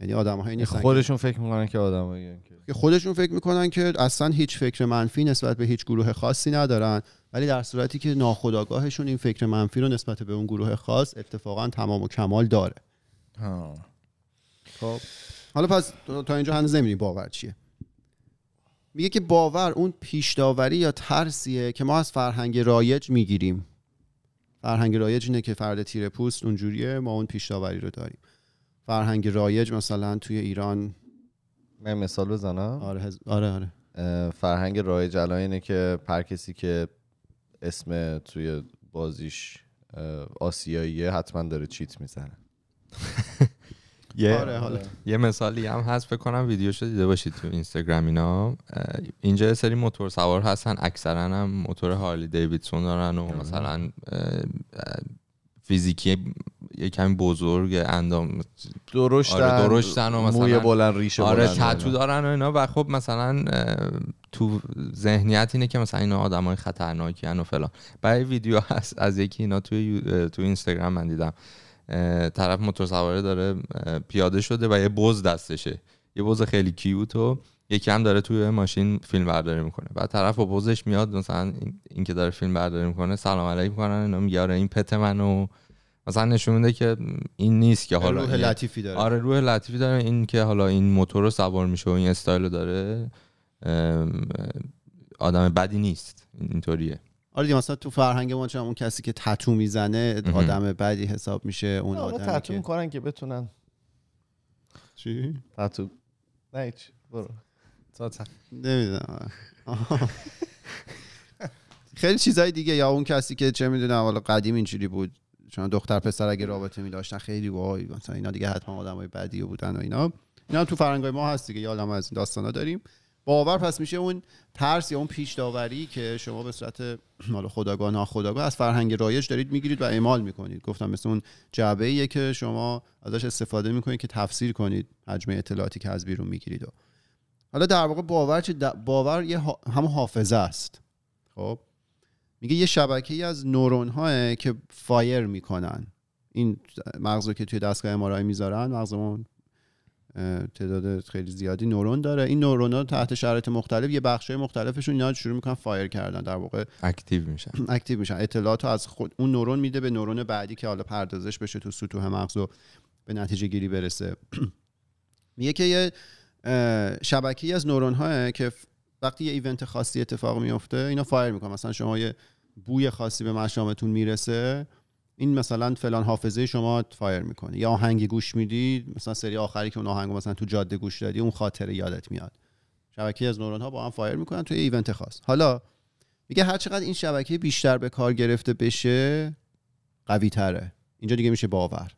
یعنی آدمایی نیستن که- خودشون فکر می‌کنن که آدمایی که که خودشون فکر می‌کنن که اصلا هیچ فکر منفی نسبت به هیچ گروه خاصی ندارن. ولی در صورتی که ناخودآگاهشون این فکر منفی رو نسبت به اون گروه خاص اتفاقا تمام و کمال داره. خب. حالا پس تا اینجا هنوز نمی‌دونی باور چیه. میگه که باور اون پیش داوری یا ترسیه که ما از فرهنگ رایج می‌گیریم. فرهنگ رایج اینه که فرد تیره پوست اونجوریه ما اون پیش داوری رو داریم. فرهنگ رایج مثلا توی ایران من مثال بزنم. آره هز- آره آره. فرهنگ رایج الان اینه که هر کسی که اسم توی بازیش آسیاییه حتما داره چیت می‌زنه. *laughs* یه آره حالا. یه مثالی هم هست فکر کنم ویدیوشو دیده باشید تو اینستاگرام اینا. اینجا یه سری موتور سوار هستن اکثرا هم موتور هارلی دیویدسون دارن و مثلا اه، اه، فیزیکی یه کمی بزرگ اندام درشتن آره، درشتن و مثلا- موی بلند ریشه آره تتو. دارن و اینا. و خب مثلا تو ذهنیت اینه که مثلا اینا آدمای خطرناکی و فلان. برای ویدیو هست از یکی اینا توی تو اینستاگرام من دیدم. طرف موتور سواره داره پیاده شده و یه بز دستشه. یه بز خیلی کیوت و یکی هم داره توی ماشین فیلم برداری می‌کنه. بعد طرف با بزش میاد مثلا این, که داره فیلم برداری می‌کنه سلام علیک می‌کنن اینا میگه آره این پت منو. مثلا نشون میده که این نیست که حالا روح لطیفی داره. آره روح لطیفی داره. این که حالا این موتور رو سوار میشه و این استایل رو داره آدم بدی نیست. اینطوریه. آره دیگه مثلا تو فرهنگ ما چون اون کسی که تتو می‌زنه. آدم بدی حساب میشه اون اونا آدمی تتو که می‌کنن که بتونن. چی؟ تتو نه هیچ برو. نمی‌دونم. خیلی چیزای دیگه یا اون کسی که چه می‌دونم حالا قدیم اینجوری بود. چون دختر پسر اگه رابطه می داشتن خیلی وای مثلا اینا دیگه حتما آدمای بدی بودن و اینا. اینا هم تو فرهنگای ما هست دیگه یا از این داستانا داریم. باور پس میشه اون ترس یا اون پیش داوری که شما به صورت حالا خداگاه ناخداگاه از فرهنگ رایج دارید می‌گیرید و اعمال می‌کنید. گفتم مثل اون جعبه ایه که شما ازش استفاده می‌کنید که تفسیر کنید حجم اطلاعاتی که از بیرون می‌گیرید. حالا در واقع باور چه؟ باور یه ها- همون حافظه است. خب؟ میگه یه شبکه ای از نورون های که فایر می‌کنن. این مغز رو که توی دستگاه MRI می‌ذارن مغزمون تعداد خیلی زیادی نورون داره. این نورون ها تحت شرایط مختلف یه بخش مختلفشون اینا شروع می‌کنن fire کردن در واقع active میشن. *clears throat* active میشن. اطلاعات از خود اون نورون میده به نورون بعدی که حالا پردازش بشه تو سطوح مغز و به نتیجه گیری برسه. *clears throat* میگه که یه شبکه از نورون هایی که وقتی یه event خاصی اتفاق میفته اینا fire می‌کنن. مثلا شما یه بوی خاصی به مشامتون می‌رسه این مثلا فلان حافظه شما fire می‌کنه یا آهنگی گوش میدی مثلا سری آخری که اون آهنگو مثلا تو جاده گوش دادی اون خاطره یادت میاد. شبکه از نورون ها با هم fire می‌کنن توی event خاص. حالا میگه هر چقدر این شبکه بیشتر به کار گرفته بشه قوی تره اینجا دیگه میشه باور.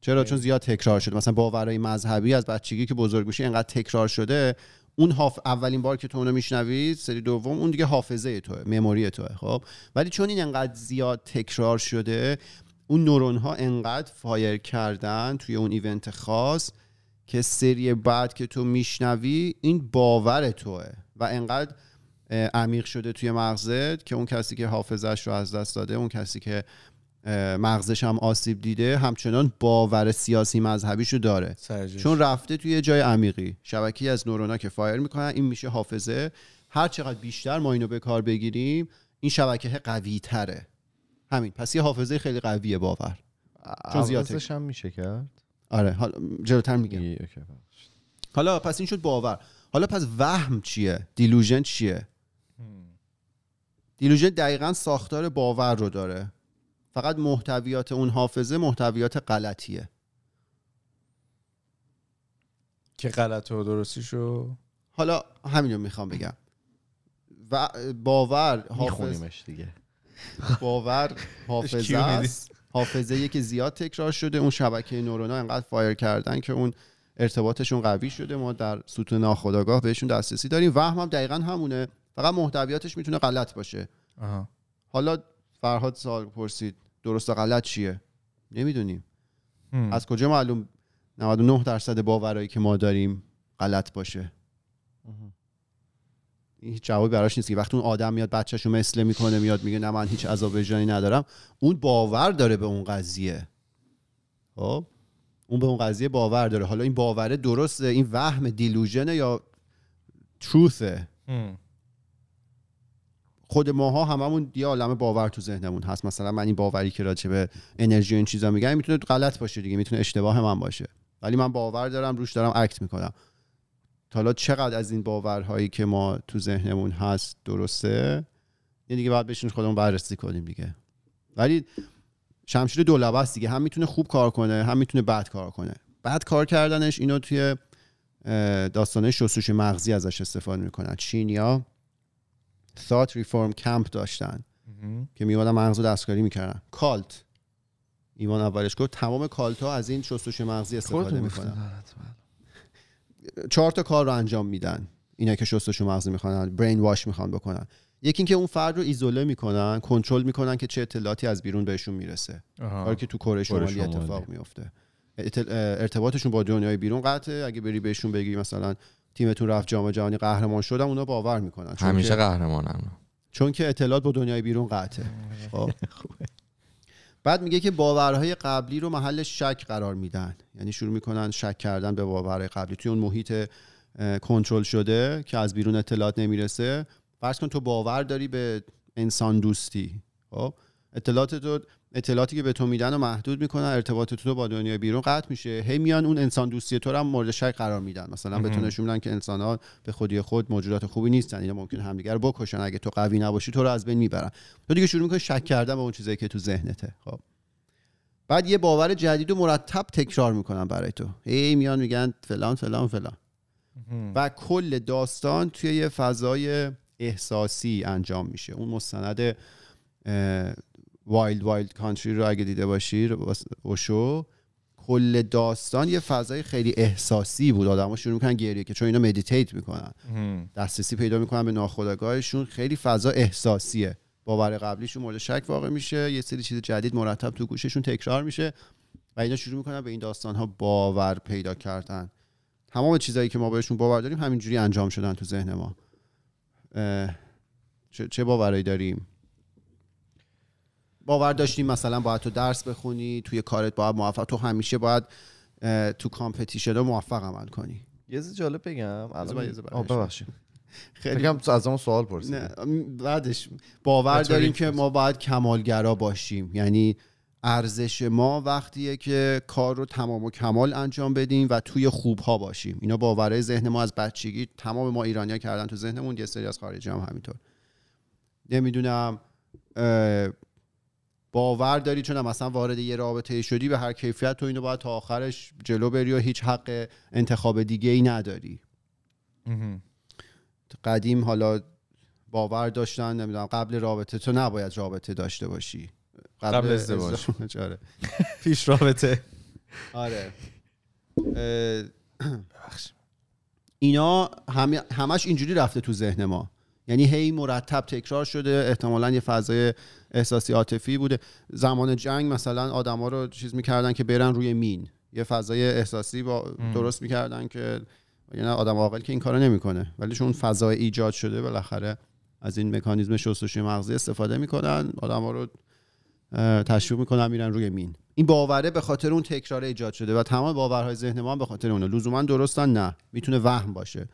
چرا؟ چون زیاد تکرار شده. مثلا باورهای مذهبی از بچگی که بزرگ میشه اینقدر تکرار شده اون حاف... اولین بار که تو اونو میشنوی سری دوم اون دیگه حافظه توه memory توه خب؟ ولی چون این انقدر زیاد تکرار شده اون نورون ها انقدر fire کردن توی اون event خاص که سری بعد که تو میشنوی این باور توه و انقدر عمیق شده توی مغزت که اون کسی که حافظش رو از دست داده اون کسی که مغزش هم آسیب دیده همچنان باور سیاسی مذهبیشو داره. سرجش. چون رفته توی یه جای عمیقی. شبکه از نورونا که fire می‌کنن این میشه حافظه. هر چقدر بیشتر ما اینو به کار بگیریم این شبکه قوی تره همین. پس یه حافظه خیلی قویه باور. چون زیاد عوضش هم میشه کرد؟ آره حالا جلوتر میگم. حالا پس این شد باور. حالا پس وهم چیه؟ دیلوژن چیه؟ دیلوژن دقیقا ساختار باور رو داره. فقط محتویات اون حافظه محتویات غلطیه. که غلط و درستیشو حالا همین رو می‌خوام بگم. و باور حافظ میخونیمش دیگه. باور حافظه؟ است. حافظه که زیاد تکرار شده. اون شبکه نورونا انقدر فایر کردن که اون ارتباطشون قوی شده. ما در ستون ناخودآگاه بهشون دسترسی داریم. وهم هم دقیقا همونه. فقط محتویاتش می‌تونه غلط باشه. آها. حالا فرهاد سوال پرسید درست و غلط چیه؟ نمی‌دونیم. هم. از کجا معلوم 99 درصد باورایی که ما داریم غلط باشه؟ این هیچ جوابی براش نیست که وقتی اون آدم میاد بچه‌شو مثله می‌کنه میاد میگه نه من هیچ عذاب وجدانی ندارم. اون باور داره به اون قضیه. خب؟ اون به اون قضیه باور داره. حالا این باوره درسته؟ این وهم دیلوژنه یا تروثه. خود ماها هممون یه عالمه باور تو ذهنمون هست. مثلا من این باوری که راجع به انرژی و این چیزا میگم می‌تونه غلط باشه دیگه می‌تونه اشتباه من باشه. ولی من باور دارم روش دارم اکت می‌کنم. تا حالا چقدر از این باورهایی که ما تو ذهنمون هست درسته؟ یه دیگه باید بشین خودمون بررسی کنیم دیگه. ولی شمشیر دولبه است دیگه. هم می‌تونه خوب کار کنه هم می‌تونه بد کار کنه. بد کار کردنش اینو توی داستانه شستوش مغزی ازش استفاده می‌کنن. چینیا thought reform کمپ داشتن. که میومدن مغز رو دستکاری می‌کردن. کالت. ایمان اولش گفت تمام کالت ها از این شستوش مغزی استفاده می‌کنن. چهار تا کار رو انجام میدن. اینا که شستشو مغزی می‌خوان برین واش می‌خوان بکنن. یکی اینکه اون فرد رو ایزوله می‌کنن کنترل می‌کنن که چه اطلاعاتی از بیرون بهشون می‌رسه. کاری که تو کره شمالی. اتفاق میفته ارتباطشون با دنیای بیرون قطعه. اگه بری بهشون بگی مثلا تیمتون رفت جام جهانی قهرمان شدن اونا باور می‌کنن. چون همیشه که, قهرمانن چون که اطلاعات با دنیای بیرون قطعه. خب. بعد میگه که باورهای قبلی رو محل شک قرار میدن. یعنی شروع می‌کنن شک کردن به باورهای قبلی. توی اون محیط کنترل شده که از بیرون اطلاعات نمی‌رسه فرض کن تو باور داری به انسان دوستی. خب. اطلاعات تو اطلاعاتی که به تو میدن و محدود می‌کنن ارتباط تو با دنیای بیرون قطع میشه. هی میان اون انسان دوستی تو رو هم مورد شک قرار میدن. مثلا به تو نشون میدن که انسان ها به خودی خود موجودات خوبی نیستن. اینا ممکن همدیگه رو بکشن. اگه تو قوی نباشی تو رو از بین می‌برن. تو دیگه شروع می‌کنی شک کردن به اون چیزایی که تو ذهنته. خب. بعد یه باور جدید رو مرتب تکرار می‌کنن برای تو. هی میان میگن فلان فلان فلان. و کل داستان توی یه فضای احساسی انجام میشه. اون مستند Wild Wild Country رو اگه دیده باشی اوشو کل داستان یه فضای خیلی احساسی بود. آدم‌ها شروع می‌کنن گریه که چون اینا meditate می‌کنن. دسترسی پیدا می‌کنن به ناخودآگاهشون. خیلی فضا احساسیه. باور قبلیشون مورد شک واقع میشه. یه سری چیز جدید مرتب تو گوششون تکرار میشه و اینا شروع می‌کنن به این داستان ها باور پیدا کردن. تمام چیزایی که ما بهشون باور داریم همینجوری انجام شدن تو ذهن ما. چه باورایی داریم؟ باور داشتیم مثلا باید تو درس بخونی توی کارت باید موفق تو همیشه باید تو competition موفق عمل کنی. یه چیز جالب بگم الان. ببخشید. خیلی بگم از اون سوال پرسید بعدش. باور داریم که. ما باید کمالگرا باشیم. یعنی ارزش ما وقتیه که کار رو تمام و کمال انجام بدیم و توی خوب ها باشیم. اینا باورهای ذهن ما از بچگی تمام ما ایرانیا کردن تو ذهنمون یه سری از خارجی هم همینطور. نمی‌دونم باور داری؟ چون مثلا وارد یه رابطه شدی به هر کیفیت تو اینو باید تا آخرش جلو بری و هیچ حق انتخاب دیگه ای نداری قدیم حالا باور داشتن نمی‌دونم قبل رابطه تو نباید رابطه داشته باشی. قبل ازدواج. ازدواج، آره. *laughs* پیش رابطه. آره. اینا همه همش اینجوری رفته تو ذهن ما. یعنی هی مرتب تکرار شده احتمالا یه فضای احساسی عاطفی بوده. زمان جنگ مثلا آدما رو چیز می‌کردن که برن روی مین. یه فضای احساسی با درست می‌کردن که یعنی آدم عاقل که این کارو نمی‌کنه. ولی چون فضای ایجاد شده بالاخره از این مکانیزم شستشوی مغزی استفاده می‌کنن آدما رو تشویق می‌کنن میرن روی مین. این باوره به خاطر اون تکرار ایجاد شده و تمام باورهای ذهن ما به خاطر اونه. لزوما درستن نه. می‌تونه وهم باشه.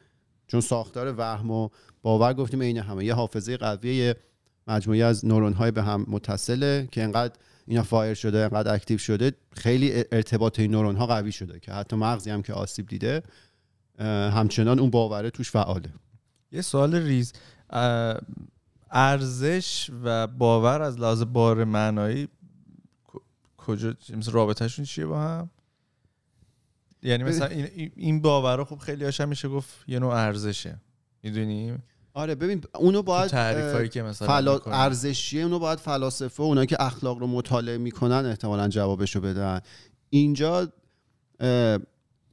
چون ساختار وهم و باور گفتیم عین همه. یه حافظه قویه یه مجموعه از نورون های به هم متصله که انقدر اینا fire شده انقدر active شده خیلی ارتباط این نورون ها قوی شده که حتی مغزی هم که آسیب دیده همچنان اون باوره توش فعاله. یه سوال ریز. ارزش و باور از لحاظ بار معنایی کجا مثل رابطهشون چیه با هم؟ یعنی مثلا این, باور خب خیلی هاش هم میشه گفت یه نوع ارزشه. می‌دونیم آره ببین اونو باید تعریف اه، هایی که مثلا فلا... ارزشیه اونو باید فلاسفه اونایی که اخلاق رو مطالعه می‌کنن احتمالا جوابشو بدن. اینجا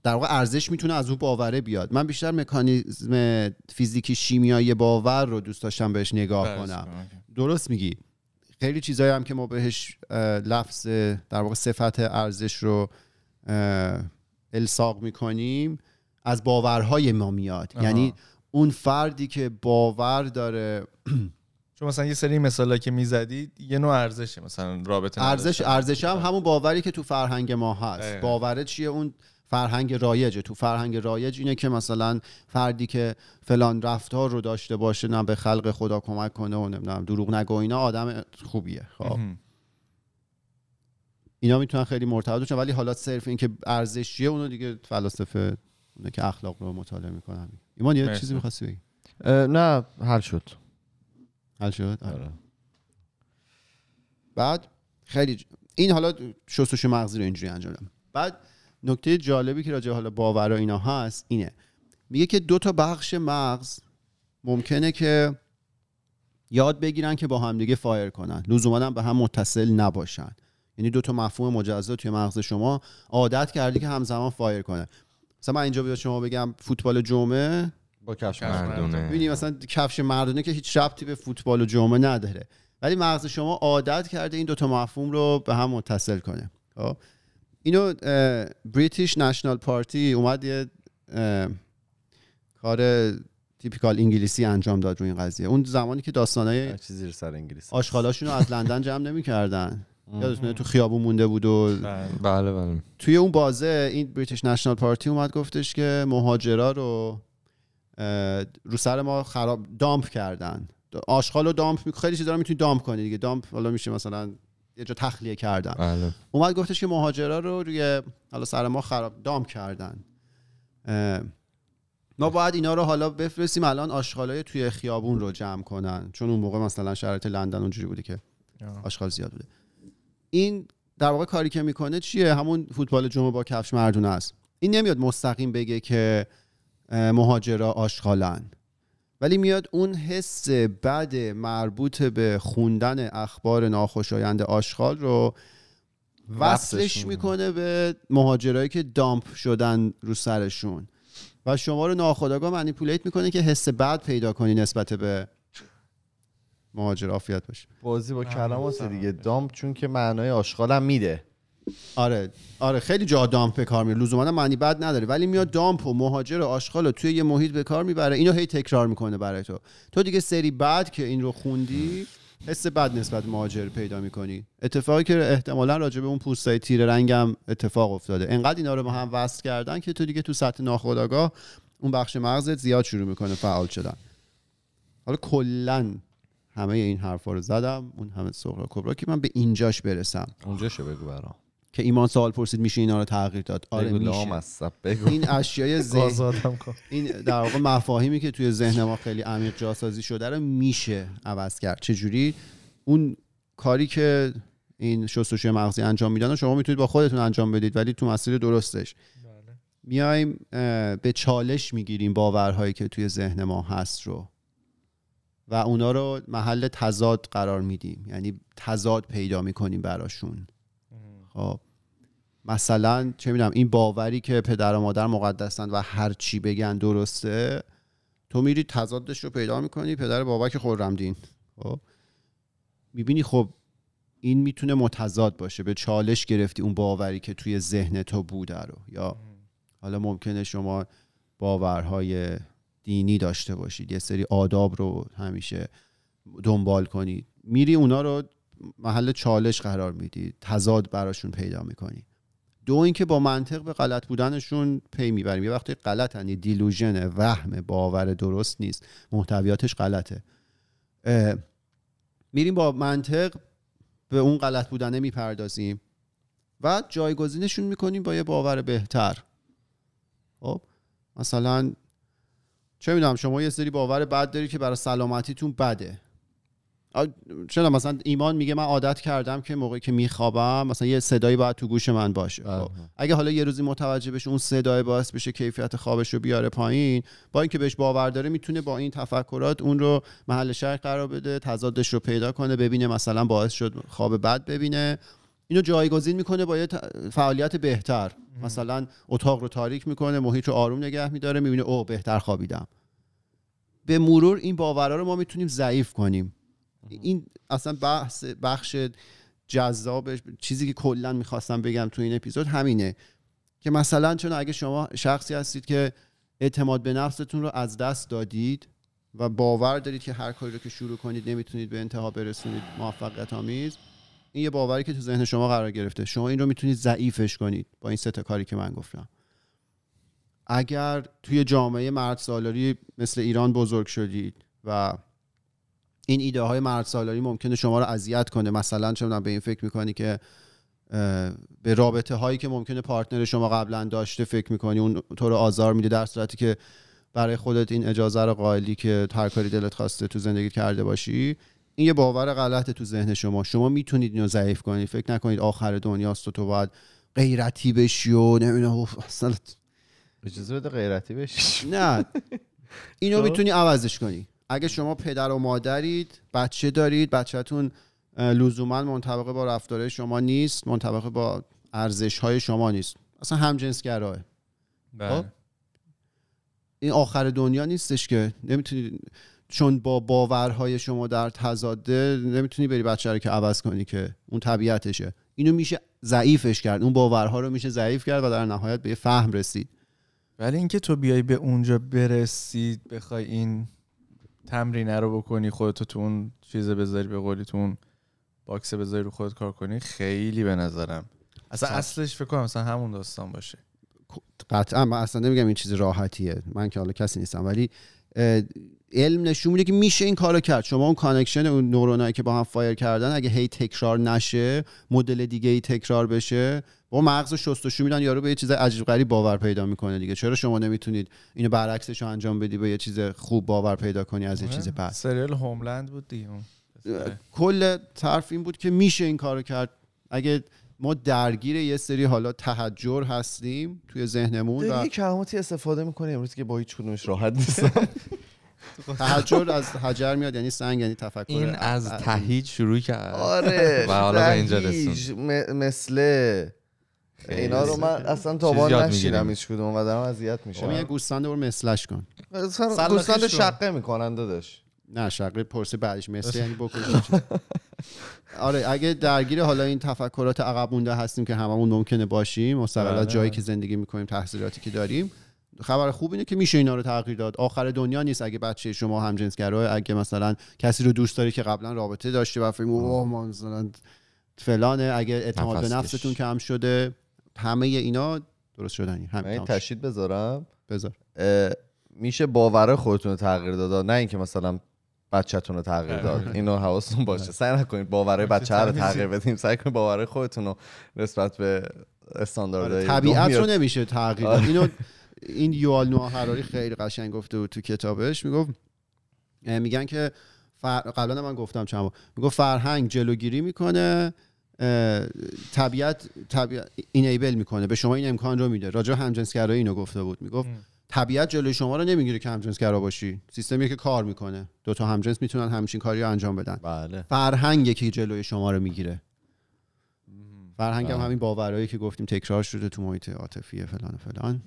در واقع ارزش می‌تونه از اون باوره بیاد. من بیشتر مکانیزم فیزیکی شیمیایی باور رو دوست داشتم بهش نگاه کنم. کن. درست میگی. خیلی چیزایی هم که ما بهش لفظ در واقع صفت ارزش رو الساق می‌کنیم از باورهای ما میاد. آها. یعنی اون فردی که باور داره *clears throat* چون مثلا یه سری مثالا که می‌زدی یه نوع ارزشه مثلا رابطه ارزش. ارزش هم همون باوری که تو فرهنگ ما هست. باوره چیه اون فرهنگ رایجه تو فرهنگ رایج اینه که مثلا فردی که فلان رفتار رو داشته باشه نه به خلق خدا کمک کنه و نمی‌دونم دروغ نگو اینا آدم خوبیه خب. اینا می‌تونن خیلی مرتبط باشن ولی حالا صرف اینکه ارزشیه اونو دیگه فلاسفه اونه که اخلاق رو مطالعه می‌کنن. ایمان یه. چیزی می‌خواستی بگی؟ نه حل شد. حل شد؟ آره. آره. بعد خیلی ج- این حالا شستشوی مغزی رو اینجوری انجام دادم. بعد نکته جالبی که راجع به حالا باور و اینا هست اینه. میگه که دو تا بخش مغز ممکنه که یاد بگیرن که با همدیگه fire کنن. لزوما هم به هم متصل نباشن. یعنی دو تا مفهوم مجزا توی مغز شما عادت کردی که همزمان fire کنه مثلا من اینجا به شما بگم فوتبال جمعه با کفش مردونه. ببینید مثلا کفش مردونه که هیچ ربطی به فوتبال و جمعه نداره. ولی مغز شما عادت کرده این دوتا مفهوم رو به هم متصل کنه. خب؟ اینو British National Party اومد یه کار تیپیکال انگلیسی انجام داد رو این قضیه. اون زمانی که داستانای چیزی سر انگلیس آشغالاشون رو از لندن جمع نمی‌کردن. یادتونه تو خیابون مونده بود و بله بله توی اون بازه این بریتیش نشنال پارتی اومد گفتش که مهاجرا رو رو سر ما خراب دامپ کردن. آشغال رو دامپ می... خیلی چیزا رو می‌تونی دامپ کنی دیگه. دامپ حالا میشه مثلا یه جا تخلیه کردن. بله. اومد گفتش که مهاجرا رو روی حالا سر ما خراب دامپ کردن. ما باید اینا رو حالا بفرستیم الان آشغالای توی خیابون رو جمع کنن. چون اون موقع مثلا شرایط لندن اونجوری بوده که آشغال زیاد بوده. این در واقع کاری که می‌کنه چیه؟ همون فوتبال جمعه با کفش مردونه است. این نمیاد مستقیم بگه که مهاجرا آشغالن. ولی میاد اون حس بد مربوط به خوندن اخبار ناخوشایند آشغال رو وصلش می‌کنه به مهاجرایی که دامپ شدن رو سرشون. و شما رو ناخودآگاه منیپولیت می‌کنه که حس بد پیدا کنی نسبت به مهاجر عافیت باشه بازی با کلام واسه دیگه. دامپ چون که معنای آشغالم میده. آره آره خیلی جا دامپ به کار میره لزوما معنی بد نداره. ولی میاد دامپ و مهاجر و آشغال رو توی یه محیط به کار می‌بره. اینو هی تکرار می‌کنه برای تو. تو دیگه سری بعد که این رو خوندی حس بد نسبت مهاجر پیدا می‌کنی. اتفاقی که احتمالا راجع به اون پوستای تیره رنگم اتفاق افتاده. انقدر اینا رو با هم وصل کردن که تو دیگه تو سطح ناخودآگاه اون بخش مغزت زیاد شروع می‌کنه فعال شدن. حالا کلا همه این حرفا رو زدم اون همه صغرا کبرا که من به اینجاش برسم. اونجا شو بگو برام. که ایمان سوال پرسید میشه اینا رو تغییر داد؟ آره بگو میشه. لامصب بگو. این اشیای *laughs* ذهن این در واقع مفاهیمی که توی ذهن ما خیلی عمیق جاسازی شده رو میشه عوض کرد. چجوری؟ اون کاری که این شستشوی مغزی انجام میدن و شما می‌تونید با خودتون انجام بدید ولی تو مسیر درستش. میایم اه، به چالش می‌گیریم باورهایی که توی ذهن ما هست رو. و اونا رو محل تضاد قرار میدیم. یعنی تضاد پیدا می‌کنیم براشون. خب. مثلا چه می‌دونم این باوری که پدر و مادر مقدسن و هر چی بگن درسته تو میری تضادش رو پیدا می‌کنی پدر بابک خرمدین خب. می‌بینی خب این می‌تونه متضاد باشه. به چالش گرفتی اون باوری که توی ذهن تو بوده رو. یا حالا ممکنه شما باورهای دینی داشته باشید. یه سری آداب رو همیشه دنبال کنید. میری اونا رو محل چالش قرار میدی. تضاد براشون پیدا می‌کنی. دو اینکه با منطق به غلط بودنشون پی می‌بریم. یه وقتی غلط یعنی دیلوژن وهم باور درست نیست. محتویاتش غلطه. میریم با منطق به اون غلط بودنه می‌پردازیم و جایگزینشون می‌کنیم با یه باور بهتر. خب؟ مثلا چه می‌دونم شما یه سری باور بد داری که برای سلامتیتون بده. چرا مثلا ایمان میگه من عادت کردم که موقعی که میخوابم مثلا یه صدایی باید تو گوش من باشه. خب. اگه حالا یه روزی متوجه بشه اون صدای باعث بشه کیفیت خوابش رو بیاره پایین با اینکه بهش باور داره می‌تونه با این تفکرات اون رو محل شرک قرار بده تضادش رو پیدا کنه ببینه مثلا باعث شد خواب بد ببینه. اینو جایگزین می‌کنه با یه فعالیت بهتر. مثلا اتاق رو تاریک می‌کنه محیط رو آروم نگه میداره می‌بینه اوه بهتر خوابیدم. به مرور این باورها رو ما می‌تونیم ضعیف کنیم. این اصلا بحث بخش جذابش چیزی که کلا می‌خواستم بگم تو این اپیزود همینه. که مثلا چون اگه شما شخصی هستید که اعتماد به نفستون رو از دست دادید و باور دارید که هر کاری رو که شروع کنید نمی‌تونید به انتها برسونید موفقیت آمیز این یه باوری که تو ذهن شما قرار گرفته. شما این رو می‌تونید ضعیفش کنید با این سه کاری که من گفتم. اگر توی جامعه مرد سالاری مثل ایران بزرگ شدید و این ایده های مرد سالاری ممکنه شما رو اذیت کنه مثلا می‌دونم به این فکر می‌کنی که به رابطه هایی که ممکنه پارتنر شما قبلا داشته فکر می‌کنی اون تو رو آزار میده در صورتی که برای خودت این اجازه رو قائلی که هر کاری دلت خواسته تو زندگی کرده باشی. این یه باور غلطه تو ذهن شما. شما می‌تونید اینو ضعیف کنید. فکر نکنید آخر دنیاست و تو باید غیرتی بشی و نمی‌دونم اصلا اجازه بده غیرتی بشی. نه. اینو *laughs* خب. می‌تونی عوضش کنی. اگه شما پدر و مادرید بچه دارید بچهتون لزوما منطبقه با رفتارهای شما نیست منطبقه با ارزش های شما نیست. اصلا همجنسگراه. بله. این آخر دنیا نیستش که. نمی‌تونی چون با باورهای شما در تضاده نمی‌تونی بری بچه رو که عوض کنی که اون طبیعتشه. اینو میشه ضعیفش کرد. اون باورها رو میشه ضعیف کرد و در نهایت به یه فهم رسید. ولی اینکه تو بیای به اونجا برسی بخوای این تمرینه رو بکنی خودتو تو اون چیز بذاری به قولی تو اون box بذاری رو خودت کار کنی خیلی به نظرم. اصلا صد. اصلش فکر کنم مثلا همون داستان باشه. قطعا من اصلا نمیگم این چیز راحتیه. من که حالا کسی نیستم. ولی علم نشون میده که میشه این کارو کرد. شما اون connection اون نورونایی که با هم fire کردن اگه هی تکرار نشه مدل دیگه ای تکرار بشه با مغز شستشو میدن یارو به یه چیز عجیب غریب باور پیدا می‌کنه دیگه. چرا شما نمی‌تونید اینو برعکسش رو انجام بدی به یه چیز خوب باور پیدا کنی از یه چیز بد سریال هوملند بود دیگه کل طرف این بود که میشه این کارو کرد. اگه ما درگیر یه سری حالا تهجر هستیم توی ذهنمون و کلماتی استفاده می‌کنی امروز که با هیچ کدومش راحت نیستم. *laughs* تهجر از حجر میاد یعنی سنگ یعنی تفکر این از تهیج شروع کرد. آره *laughs* و حالا به اینجا رسون. مثل اینا رو من اصلا تا یاد نشیدم. هیچ کدوم و دارم اذیت یه میشم گوسفند رو مسلش کن. گوسفند سلاخیش رو. شقه می‌کنن داداش. نه شقیقه پرسه بعدش مثل یعنی بکنید آره اگه درگیر حالا این تفکرات عقب مونده هستیم که هممون ممکنه باشیم مستقل از بله. جایی که زندگی می‌کنیم تحصیلاتی که داریم خبر خوب اینه که میشه اینا رو تغییر داد. آخر دنیا نیست اگه بچه شما همجنسگرا اگه مثلا کسی رو دوست داری که قبلا رابطه داشته و فکر اوه مثلا فلانه اگه اعتماد به نفس نفستون. کم شده همه اینا درست شدنی همین. تشدید بذارم. بذار. میشه باور خودتون رو تغییر داد نه اینکه مثلا بچهتون رو تغییر داد. اینو حواستون باشه. سعی نکنید باورهای بچه رو تغییر بدیم. سعی کنید باورهای خودتون رو نسبت به استانداردهای آره، طبیعت دنیا- رو نمیشه تغییر داد. آره. اینو *laughs* این یوال نوآ حراری خیلی قشنگ گفته بود تو کتابش. می‌گفت میگن که فر... قبلا من گفتم چند می‌گفت فرهنگ جلوگیری می‌کنه طبیعت طبیعت اینیبل می‌کنه به شما این امکان رو میده. راجع همجنسگرایی اینو گفته بود. می‌گفت. طبیعت جلوی شما رو نمی‌گیره که همجنسگرا باشی. سیستمی که کار می‌کنه. دو تا همجنس می‌تونن همچین کاری رو انجام بدن. بله. فرهنگ که جلوی شما رو می‌گیره. فرهنگ هم بله. همین باورایی که گفتیم تکرار شده تو محیط عاطفی فلان و فلان.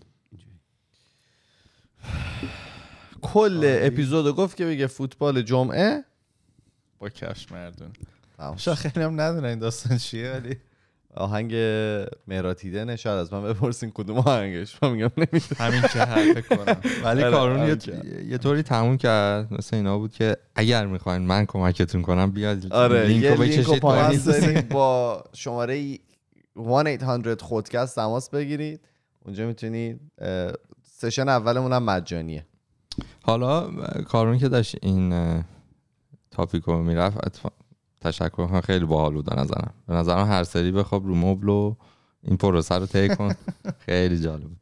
کل اپیزودو گفت که بگه فوتبال جمعه. با کفش مردون. شاید خیلی هم ندونن این داستان چیه ولی آهنگ مهراتیدنه شاید از من بپرسین کدوم آهنگش. من میگم نمی‌دونم. همین که حرف کنم. *laughs* ولی آره، کارون آره، یه, طوری تموم کرد مثل اینا بود که اگر می‌خواین من کمکتون کنم بیاد آره لینک یه رو لینک رو بکشید. با شماره 1-800 خودکست تماس بگیرید. اونجا می‌تونید سشن اولمون هم مجانیه. حالا کارون که داشت این تاپیک رو می‌رفت اتفا- تشکر کنم خیلی باحال بود به نظرم. به نظرم هر سری بخواب رو مبل و این پروسه رو طی کن. *laughs* خیلی جالب بود.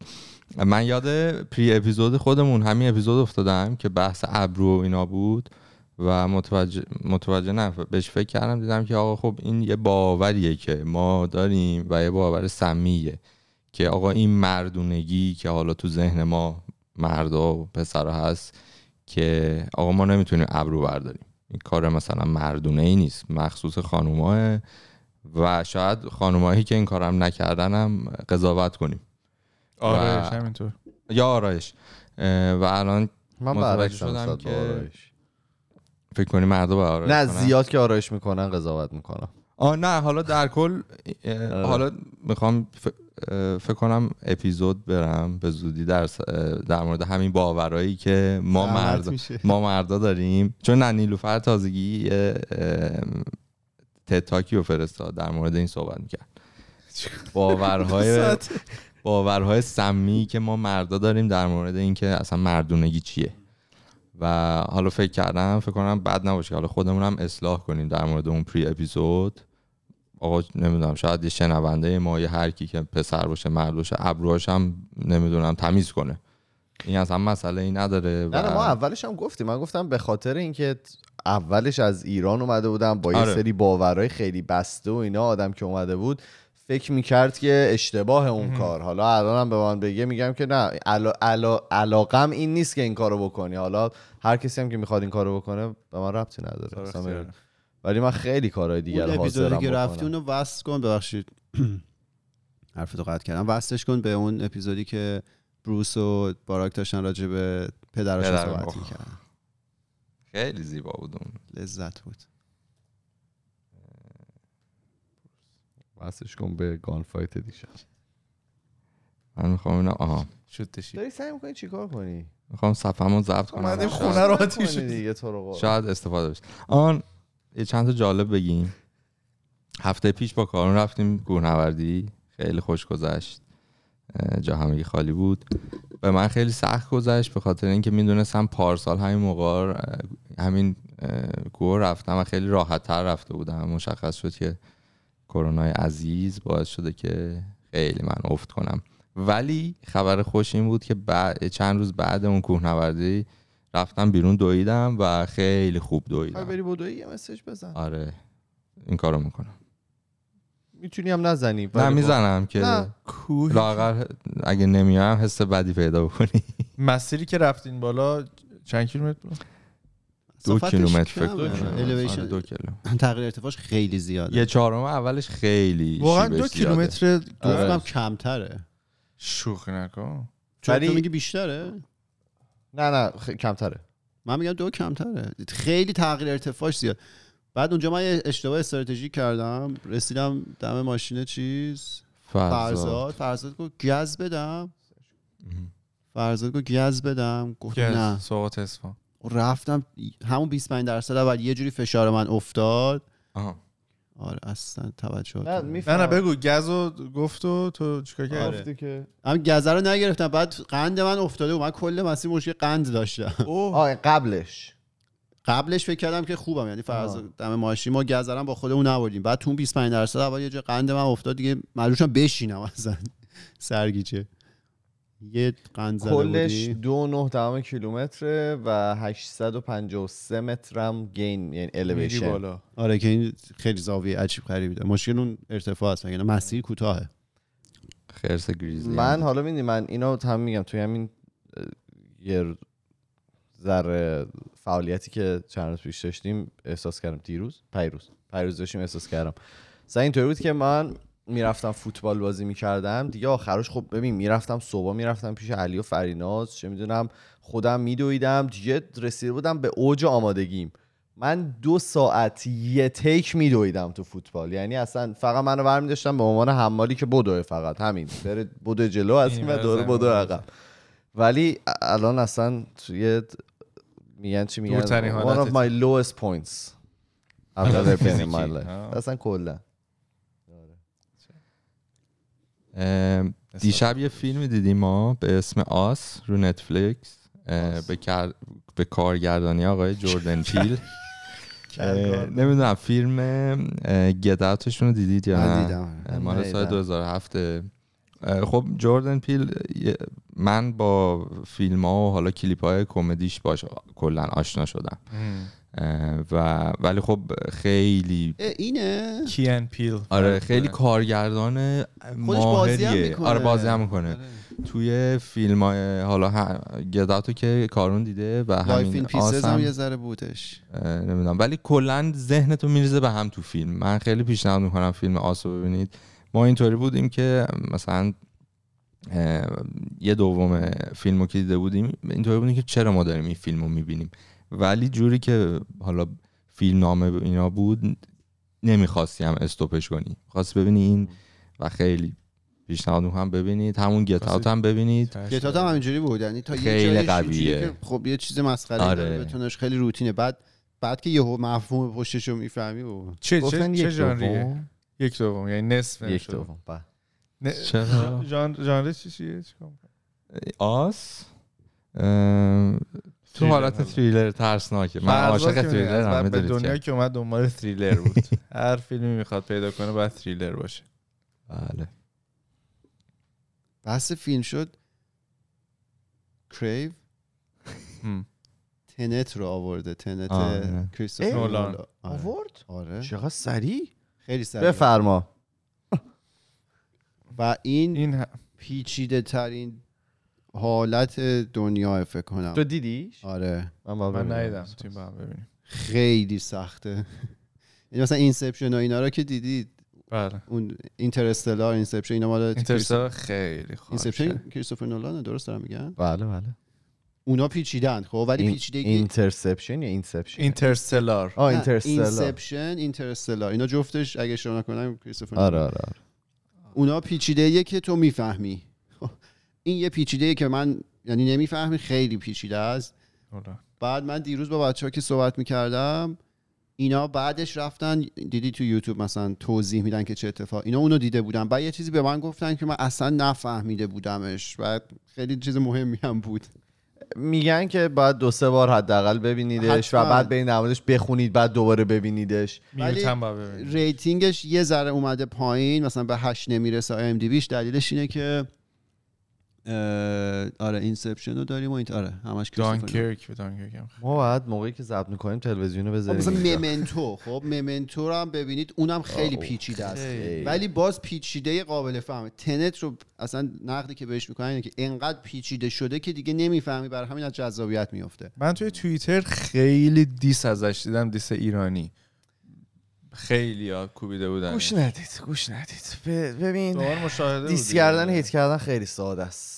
من یاد پری اپیزود خودمون همین اپیزود افتادم که بحث ابرو و اینا بود و متوجه, متوجه نه بهش فکر کردم دیدم که آقا خب این یه باوریه که ما داریم و یه باور سمیه. که آقا این مردونگی که حالا تو ذهن ما مردا و پسرا هست که آقا ما نمی‌تونیم ابرو برداریم. این کار مثلا مردونه ای نیست مخصوص خانوماه و شاید خانومایی که این کارم نکردن هم قضاوت کنیم. آره و- همینطور. یا آرایش. و الان من متوجه برعکس شدم که فکر کنی مردا به آرایش نه کنن؟ زیاد که آرایش می‌کنن قضاوت می‌کنم آه نه حالا در کل آره. حالا می‌خوام ف- فکر کنم اپیزود برم به زودی در, در مورد همین باورایی که ما میشه. ما مردا داریم. چون نیلوفر تازگی تتاکی رو فرستاد در مورد این صحبت می‌کرد. باورهای *laughs* باورهای سمی که ما مردا داریم در مورد اینکه اصلا مردونگی چیه. و حالا فکر کردم فکر کنم بد نباشه حالا خودمون هم اصلاح کنیم در مورد اون پری اپیزود آقا نمی‌دونم شاید یه شنونده ما یه هر کی که پسر باشه مرد باشه ابروهاش هم نمی‌دونم تمیز کنه. این اصلا مسئله ای نداره نه نه ما و اولش هم گفتیم. من گفتم به خاطر اینکه اولش از ایران اومده بودم با یه آره. سری باورهای خیلی بسته و اینا آدم که اومده بود فکر می‌کرد که اشتباه اون کار. حالا الان هم به من بگه میگم که نه علا علا علاقم این نیست که این کارو بکنی. حالا هر کسی هم که می‌خواد این کارو بکنه به من ربطی نداره. ولی من خیلی کارهای دیگر حاضرم که رفتی اونو وصل کن ببخشید. *clears throat* حرفتو قطع کردم. وصلش کن به اون اپیزودی که بروس و باراک داشتن راجع به پدرشون پدر، صحبت. می‌کردن. خیلی زیبا بود اون. لذت بود. وصلش کن به گان فایت دیشب. من می‌خوام اینا آها. شدشی داری سعی می‌کنی چیکار کنی؟ می‌خوام صفمو ضبط کنم. اومدیم خونه رو آتیش شد. دیگه تو رو. شاید استفاده بشه. آن یه چند تا جالب بگیم. هفته پیش با کارون رفتیم کوهنوردی خیلی خوش گذشت. جا همگی خالی بود. به من خیلی سخت گذشت به خاطر اینکه می‌دونستم پارسال همین موقع همین کوه رفتم و خیلی راحت تر رفته بودم. مشخص شد که کرونای عزیز باعث شده که خیلی من افت کنم. ولی خبر خوش این بود که بعد چند روز بعد اون کوهنوردی رفتم بیرون دویدم و خیلی خوب دویدم. بری بدوی یه مسیج بزن. آره این کارو می‌کنم. می‌تونی هم نزنی نه ولی با- می‌زنم که نه. کوه لاغر اگه نمیام حس بدی پیدا بکنی. مسیری که رفتین بالا چند کیلومتر بود؟ دو کیلومتر فکر. آره، دو کیلو. تغییر ارتفاعش خیلی زیاده. یه چهارم اولش خیلی واقعا دو. کیلومتر گفتم آره. کمتره. شوخی نکن. چون تو میگی بیشتره؟ نه نه خ... کمتره. من میگم دو کمتره. خیلی تغییر ارتفاعش زیاد. بعد اونجا من یه اشتباه استراتژی کردم. رسیدم دم ماشین چیز. فرزاد. فرزاد فرزاد گفت گز بدم. فرزاد گفت گز بدم. گفت نه. سوقات اصفهان رفتم همون 25 درصد اول یه جوری فشار من افتاد. آره اصلا توجه نه نه نه بگو گزو گفت و تو چیکار کردی؟ آره. که هم گزه رو نگرفتم بعد قند من افتاده و من کل مسیر مشکل قند داشتم. اوه. آه قبلش. قبلش فکر کردم که خوبم یعنی فرض دم ماشین ما گذرم با خودمون نبردیم. بعد تو اون 25 درصد اول یه جا قند من افتاد دیگه مجبورشم بشینم اصلا. *laughs* سرگیچه یه قند زده کلش دو نه دهم کیلومتره و 853 مترم گین یعنی الیویشن بالا. آره که این خیلی زاویه عجیب غریبی داره. مشکل اون ارتفاع است یعنی مسیر کوتاهه. خرس گریزلی من حالا می‌دونی من اینو هم میگم توی همین یه ذره فعالیتی که چند روز پیش داشتیم احساس کردم دیروز؟ پیروز. پیروز داشتیم احساس کردم. مثلا اینطوری بود که من می‌رفتم فوتبال بازی می‌کردم. دیگه آخرش خب ببین می‌رفتم صبح می‌رفتم پیش علی و فریناز. چه می‌دونم خودم میدویدم. دیگه رسیده بودم به اوج آمادگیم. من دو ساعت یه تیک میدویدم تو فوتبال. یعنی اصلا فقط منو برمی داشتم به عنوان حمالی که بدوه فقط. همین. بره بدو جلو از این دوره بدو عقب. ولی الان اصلا توی میگن چی میگن؟ one of my lowest points I've ever been in my *laughs* life. اصلا کلا اه، دیشب یه فیلمی دیدیم ما به اسم آس رو نتفلیکس به, کار... به کارگردانی آقای جوردن پیل. *laughs* نمی‌دونم فیلم گت اوتشون رو دیدید یا نه. اه، مال سال ندیدم. 2007 اه، خب جوردن پیل من با فیلم ها و حالا کلیپ های کمدیش باش کلا آشنا شدم. و ولی خب خیلی اینه؟ کیان پیل. آره خیلی کارگردان خودش بازی هم ماهریه. می‌کنه. آره بازی هم می‌کنه. توی فیلم های حالا گداتو که کارون دیده و همین آسم. هم یه ذره بودش. نمی‌دونم. ولی کلا ذهنتو میریزه به هم تو فیلم. من خیلی پیشنهاد می‌کنم فیلم آس رو ببینید. ما اینطوری بودیم که مثلا یه دوم فیلم رو که دیده بودیم اینطوری بودیم که چرا ما داریم این فیلم رو می‌بینیم؟ ولی جوری که حالا فیلم نامه اینا بود نمی‌خواستی هم استوپش کنی خواستی ببینی این و خیلی پیشنهاد می‌کنم ببینید همون گت اوت هم ببینید گتات هم همینجوری بود یعنی تا یه خیلی قویه. خب یه چیز مسخره آره. بتونش خیلی روتینه بعد بعد که یهو مفهوم پشتش رو می‌فهمی و چه چه گفتن چه یک ژانریه دوم یک دوم یعنی نصف یک. دوم بله. نه- چرا؟ *laughs* ژان- ژانر چی چیه؟ آس تو حالت تریلر ترسناکه. من عاشق تریلر هم به دنیا که که اومد دنبال تریلر بود. *laughs* هر فیلمی می‌خواد پیدا کنه باید تریلر باشه. بله. بحث فیلم شد. کریو. تنت رو آورده. تنت آره. کریستوفر اه؟ نولان. آره. آورد؟ آره. چقدر سریع؟ خیلی سریع. بفرما. و این این ه- پیچیده ترین حالت دنیا فکر کنم. تو دیدیش؟ آره. من, باید من. ندیدم. هم ببینیم؟ خیلی سخته. یعنی مثلا Inception و اینا رو که دیدید بله. اون Interstellar Inception اینا مال Interstellar خیلی خوب Inception کریستوفر نولان درست دارم میگم؟ بله بله. اونا پیچیدن خب ولی این- پیچیده Inception یا Inception؟ Interstellar. آه Interstellar. Inception Interstellar. اینا جفتش اگه اشتباه نکنم کریستوفر آره. آره آره. اونا پیچیده که تو می‌فهمی. خب، این یه پیچیده که من یعنی نمی‌فهمی خیلی پیچیده است. بعد من دیروز با بچه ها که صحبت می‌کردم اینا بعدش رفتن دیدی تو یوتیوب مثلا توضیح میدن که چه اتفاق اینا اونو دیده بودن. بعد یه چیزی به من گفتن که من اصلا نفهمیده بودمش. و خیلی چیز مهمی هم بود. میگن که باید دو سه بار حداقل ببینیدش و. بعد برین در موردش بخونید بعد دوباره ببینیدش. ولی rating ش یه ذره اومده پایین مثلا به هشت نمی‌رسه IMDb یش. دلیلش اینه که آره Inception رو داریم و این آره همش. Dunkirk به Dunkirk هم ما باید موقعی که ضبط می‌کنیم تلویزیون رو خب بذاریم. مثلا. Memento. خب Memento رو هم ببینید اونم خیلی پیچیده است. ولی باز پیچیده قابل فهمه Tenet رو اصلا نقدی که بهش می‌کنن اینه که انقدر پیچیده شده که دیگه نمی‌فهمی برای همین از جذابیت میفته من توی توییتر خیلی diss ازش دیدم diss ایرانی. خیلی ها کوبیده بودن. گوش ندید گوش ندید. ببین دوباره مشاهده diss. کردن hate کردن خیلی ساده است.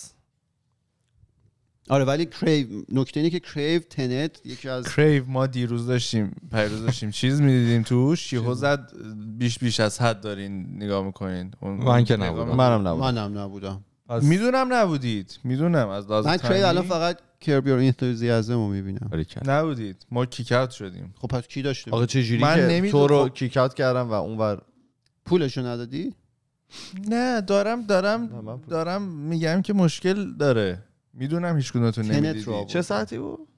آره ولی Crave نکته اینه که Crave Tenet یکی از Crave ما دیروز داشتیم پیروز داشتیم. چیز می‌دیدیم توش یهو زد بیش بیش از حد دارین نگاه می‌کنین. من که نبودم. منم نبودم. منم نبودم. می‌دونم نبودید. می‌دونم از لحاظ من Crave الان فقط Curb Your Enthusiasm رو می‌بینم. باریکلا. نبودید. ما kick out شدیم. خب پس کی داشته آقا چه جوری من که نمی‌دونم. تو رو خب. kick out کردم و اونور پولشو ندادی؟ نه دارم نه، دارم دارم میگم که مشکل داره. می‌دونم هیچ کدومتون آورد. چه ساعتی بود؟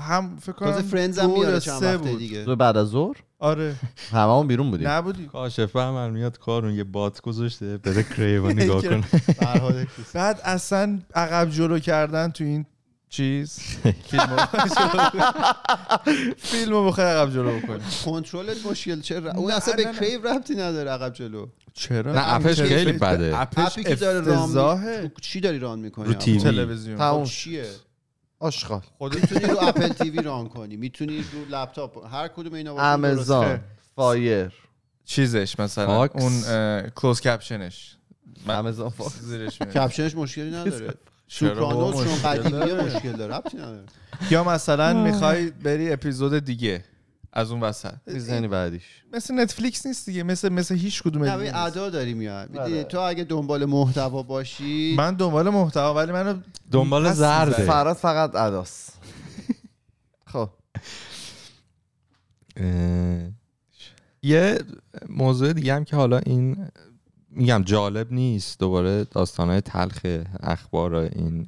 هم فکر کنم فرندز هم میاره یا چند سه وقته بود. دیگه. تو بعد از ظهر؟ آره. *laughs* هممون بیرون بودیم. نبودی؟ کاشفه هم میاد کارون یه بات گذاشته بره *laughs* کریو نگاه کنه. فرهاد *laughs* بعد اصلا عقب جلو کردن تو این چیز. فیلمو. بخوای عقب جلو بکنی. کنترلت مشکل چرا اون اصلا به. Crave ربطی نداره عقب جلو. چرا؟ نه، app ش خیلی بده. app ش که داره run. چی داری run می‌کنی؟ رو. تلویزیون. تموم. چیه؟ آشغال می‌تونی رو Apple TV run کنی می‌تونی رو لپتاپ هر کدوم اینا درسته. Fire چیزش مثلا فاکس. اون closed caption ش من امازون فاکس. caption ش مشکلی نداره Sopranos چون مشکل قدیمیه داره. مشکل داره ربطی نداره یا مثلا می‌خوای بری اپیزود دیگه از اون وسط می‌زنی بعدیش مثل نتفلیکس نیست دیگه مثل مثل هیچ کدوم نه دیگه. ادا داری میاد آره. تو اگه دنبال محتوا باشی من دنبال محتوا ولی منو دنبال. می‌زنی. فراد فقط اداس *laughs* خب اه، یه موضوع دیگه هم که حالا این میگم جالب نیست دوباره داستانهای تلخ اخبار این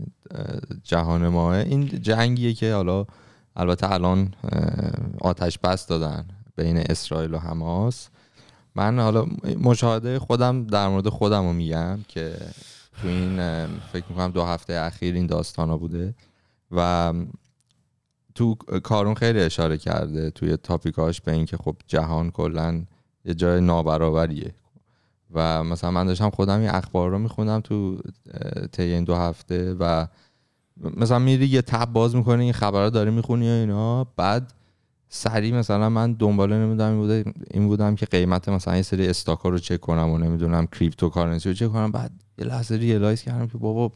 جهان ماه این جنگیه که حالا البته الان آتش بس دادن بین اسرائیل و حماس. من حالا مشاهده خودم در مورد خودم رو میگم که تو این فکر می‌کنم دو هفته اخیر این داستان ها بوده و تو کارون خیلی اشاره کرده توی تاپیکاش به اینکه خب جهان کلا یه جای نابرابریه. و مثلا من داشتم خودم این اخبار رو میخوندم تو طی این دو هفته و مثلا میری یه tab باز می‌کنی این خبر رو داری می‌خونی و اینا. بعد سریع مثلا من دنباله نمی‌دونم این, بوده این بودم که قیمت مثلا یه سری stock ا رو چک کنم و نمی‌دونم cryptocurrency رو چک کنم. بعد یه لحظه realize کردم که بابا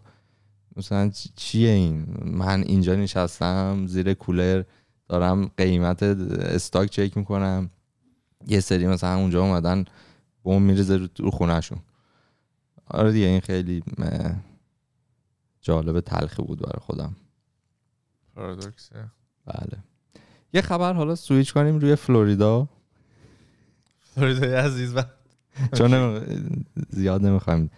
مثلا چیه این؟ من اینجا نشستم زیر کولر دارم قیمت stock چک می‌کنم. یه سری مثلا اونجا اومدن بوم میریزه رو, خونهشون. آره دیگه این خیلی جالب تلخی بود برای خودم. پارادوکسه بله. یه خبر حالا سویچ کنیم روی فلوریدا. فلوریدای عزیز و چون زیاد نمی‌خوایم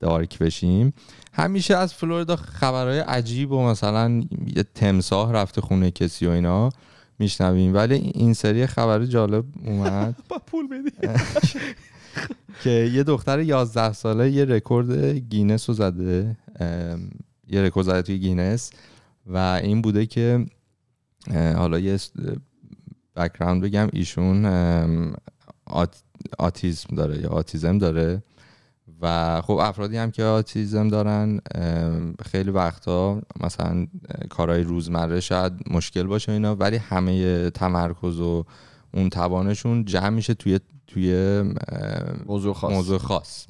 دارک بشیم. همیشه از فلوریدا خبرهای عجیب و مثلا یه تمساه رفته خونه کسی و اینا میشنویم. ولی این سری خبر جالب اومد. *laughs* با پول بدی. *laughs* که یه دختر 11 ساله یه رکورد گینس رو زده. یه رکورد زده توی گینس و این بوده که حالا یه background بگم ایشون آت- autism داره یا autism داره و خب افرادی هم که autism دارن خیلی وقتا مثلا کارهای روزمره شاید مشکل باشه اینا ولی همه تمرکز و اون توانشون جمع میشه توی توی موضوع خاص. موضوع خاص.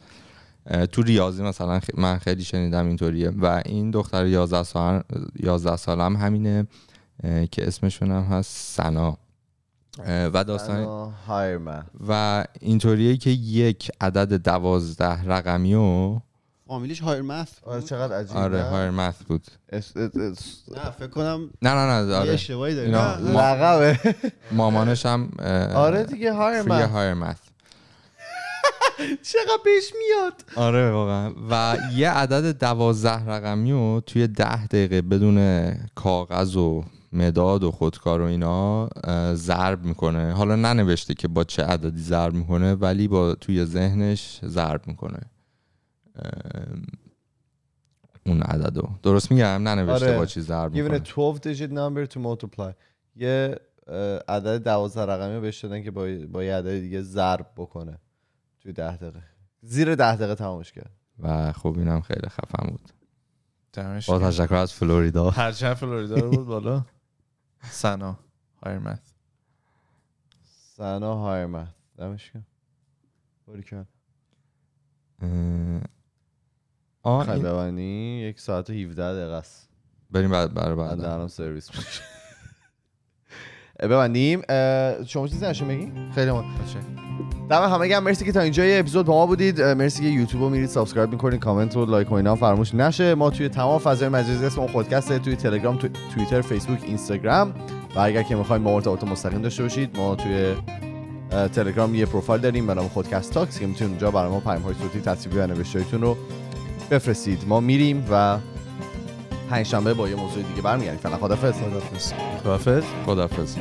تو ریاضی مثلا من خیلی شنیدم اینطوریه. و این دختر 11 سال 11 سال هم همینه که اسمشون هم هست سنا. و داستان و اینطوریه که یک عدد دوازده رقمی و فامیلیش Hiremath آره چقدر عجیبه. آره high math بود. اس- اس- اس- نه فکر کنم نه نه نه یه آره اشتباهی داری ما- لقبه. مامانش هم آره دیگه توی هایرمن high math *laughs* چقدر بهش میاد؟ آره واقعا. و یه عدد دوازده رقمی رو توی ده دقیقه بدون کاغذ و مداد و خودکار و اینا ضرب می‌کنه. حالا ننوشته که با چه عددی ضرب می‌کنه ولی با توی ذهنش ضرب می‌کنه. اون عددو. درست میگم؟ ننوشته آره. با چی ضرب given a می‌کنه. 12 digit number to multiply. یه عدد دوازده رقمی رو بهش دادن که با, با یه عدد دیگه ضرب بکنه. توی ده دقیقه. زیر ده دقیقه تمامش کرد. و خب اینم خیلی خفن بود. با. تشکر از فلوریدا. پرچم فلوریدا رو بود بالا. سنا هایرمث. سنا هایرمن دمش. اه، آه یک ساعت و 17 دقیقه است. بریم بعد برای بعد. دهنم سرویس میشه ببندیم. شما چیزی نشون بگی خیلی ممنون. دم همه گرم مرسی که تا اینجا یه اپیزود با ما بودید. مرسی که یوتیوب رو میرید subscribe می‌کنید کامنت و لایک و اینا فراموش نشه. ما توی تمام فضای مجازی اسممون خودکسته توی تلگرام توی توییتر فیسبوک اینستاگرام. و اگر که می‌خواید ما ارتباط مستقیم داشته باشید ما توی تلگرام یه پروفایل داریم به نام خودکست تاکس که می‌تونید اونجا برای ما پیام های صوتی تصویری و نوشتهایتون رو بفرستید. ما میریم و پنجشنبه با یه موضوع دیگه برمیگردیم. فعلا خدافظ خدافظ خدافظ خدافظ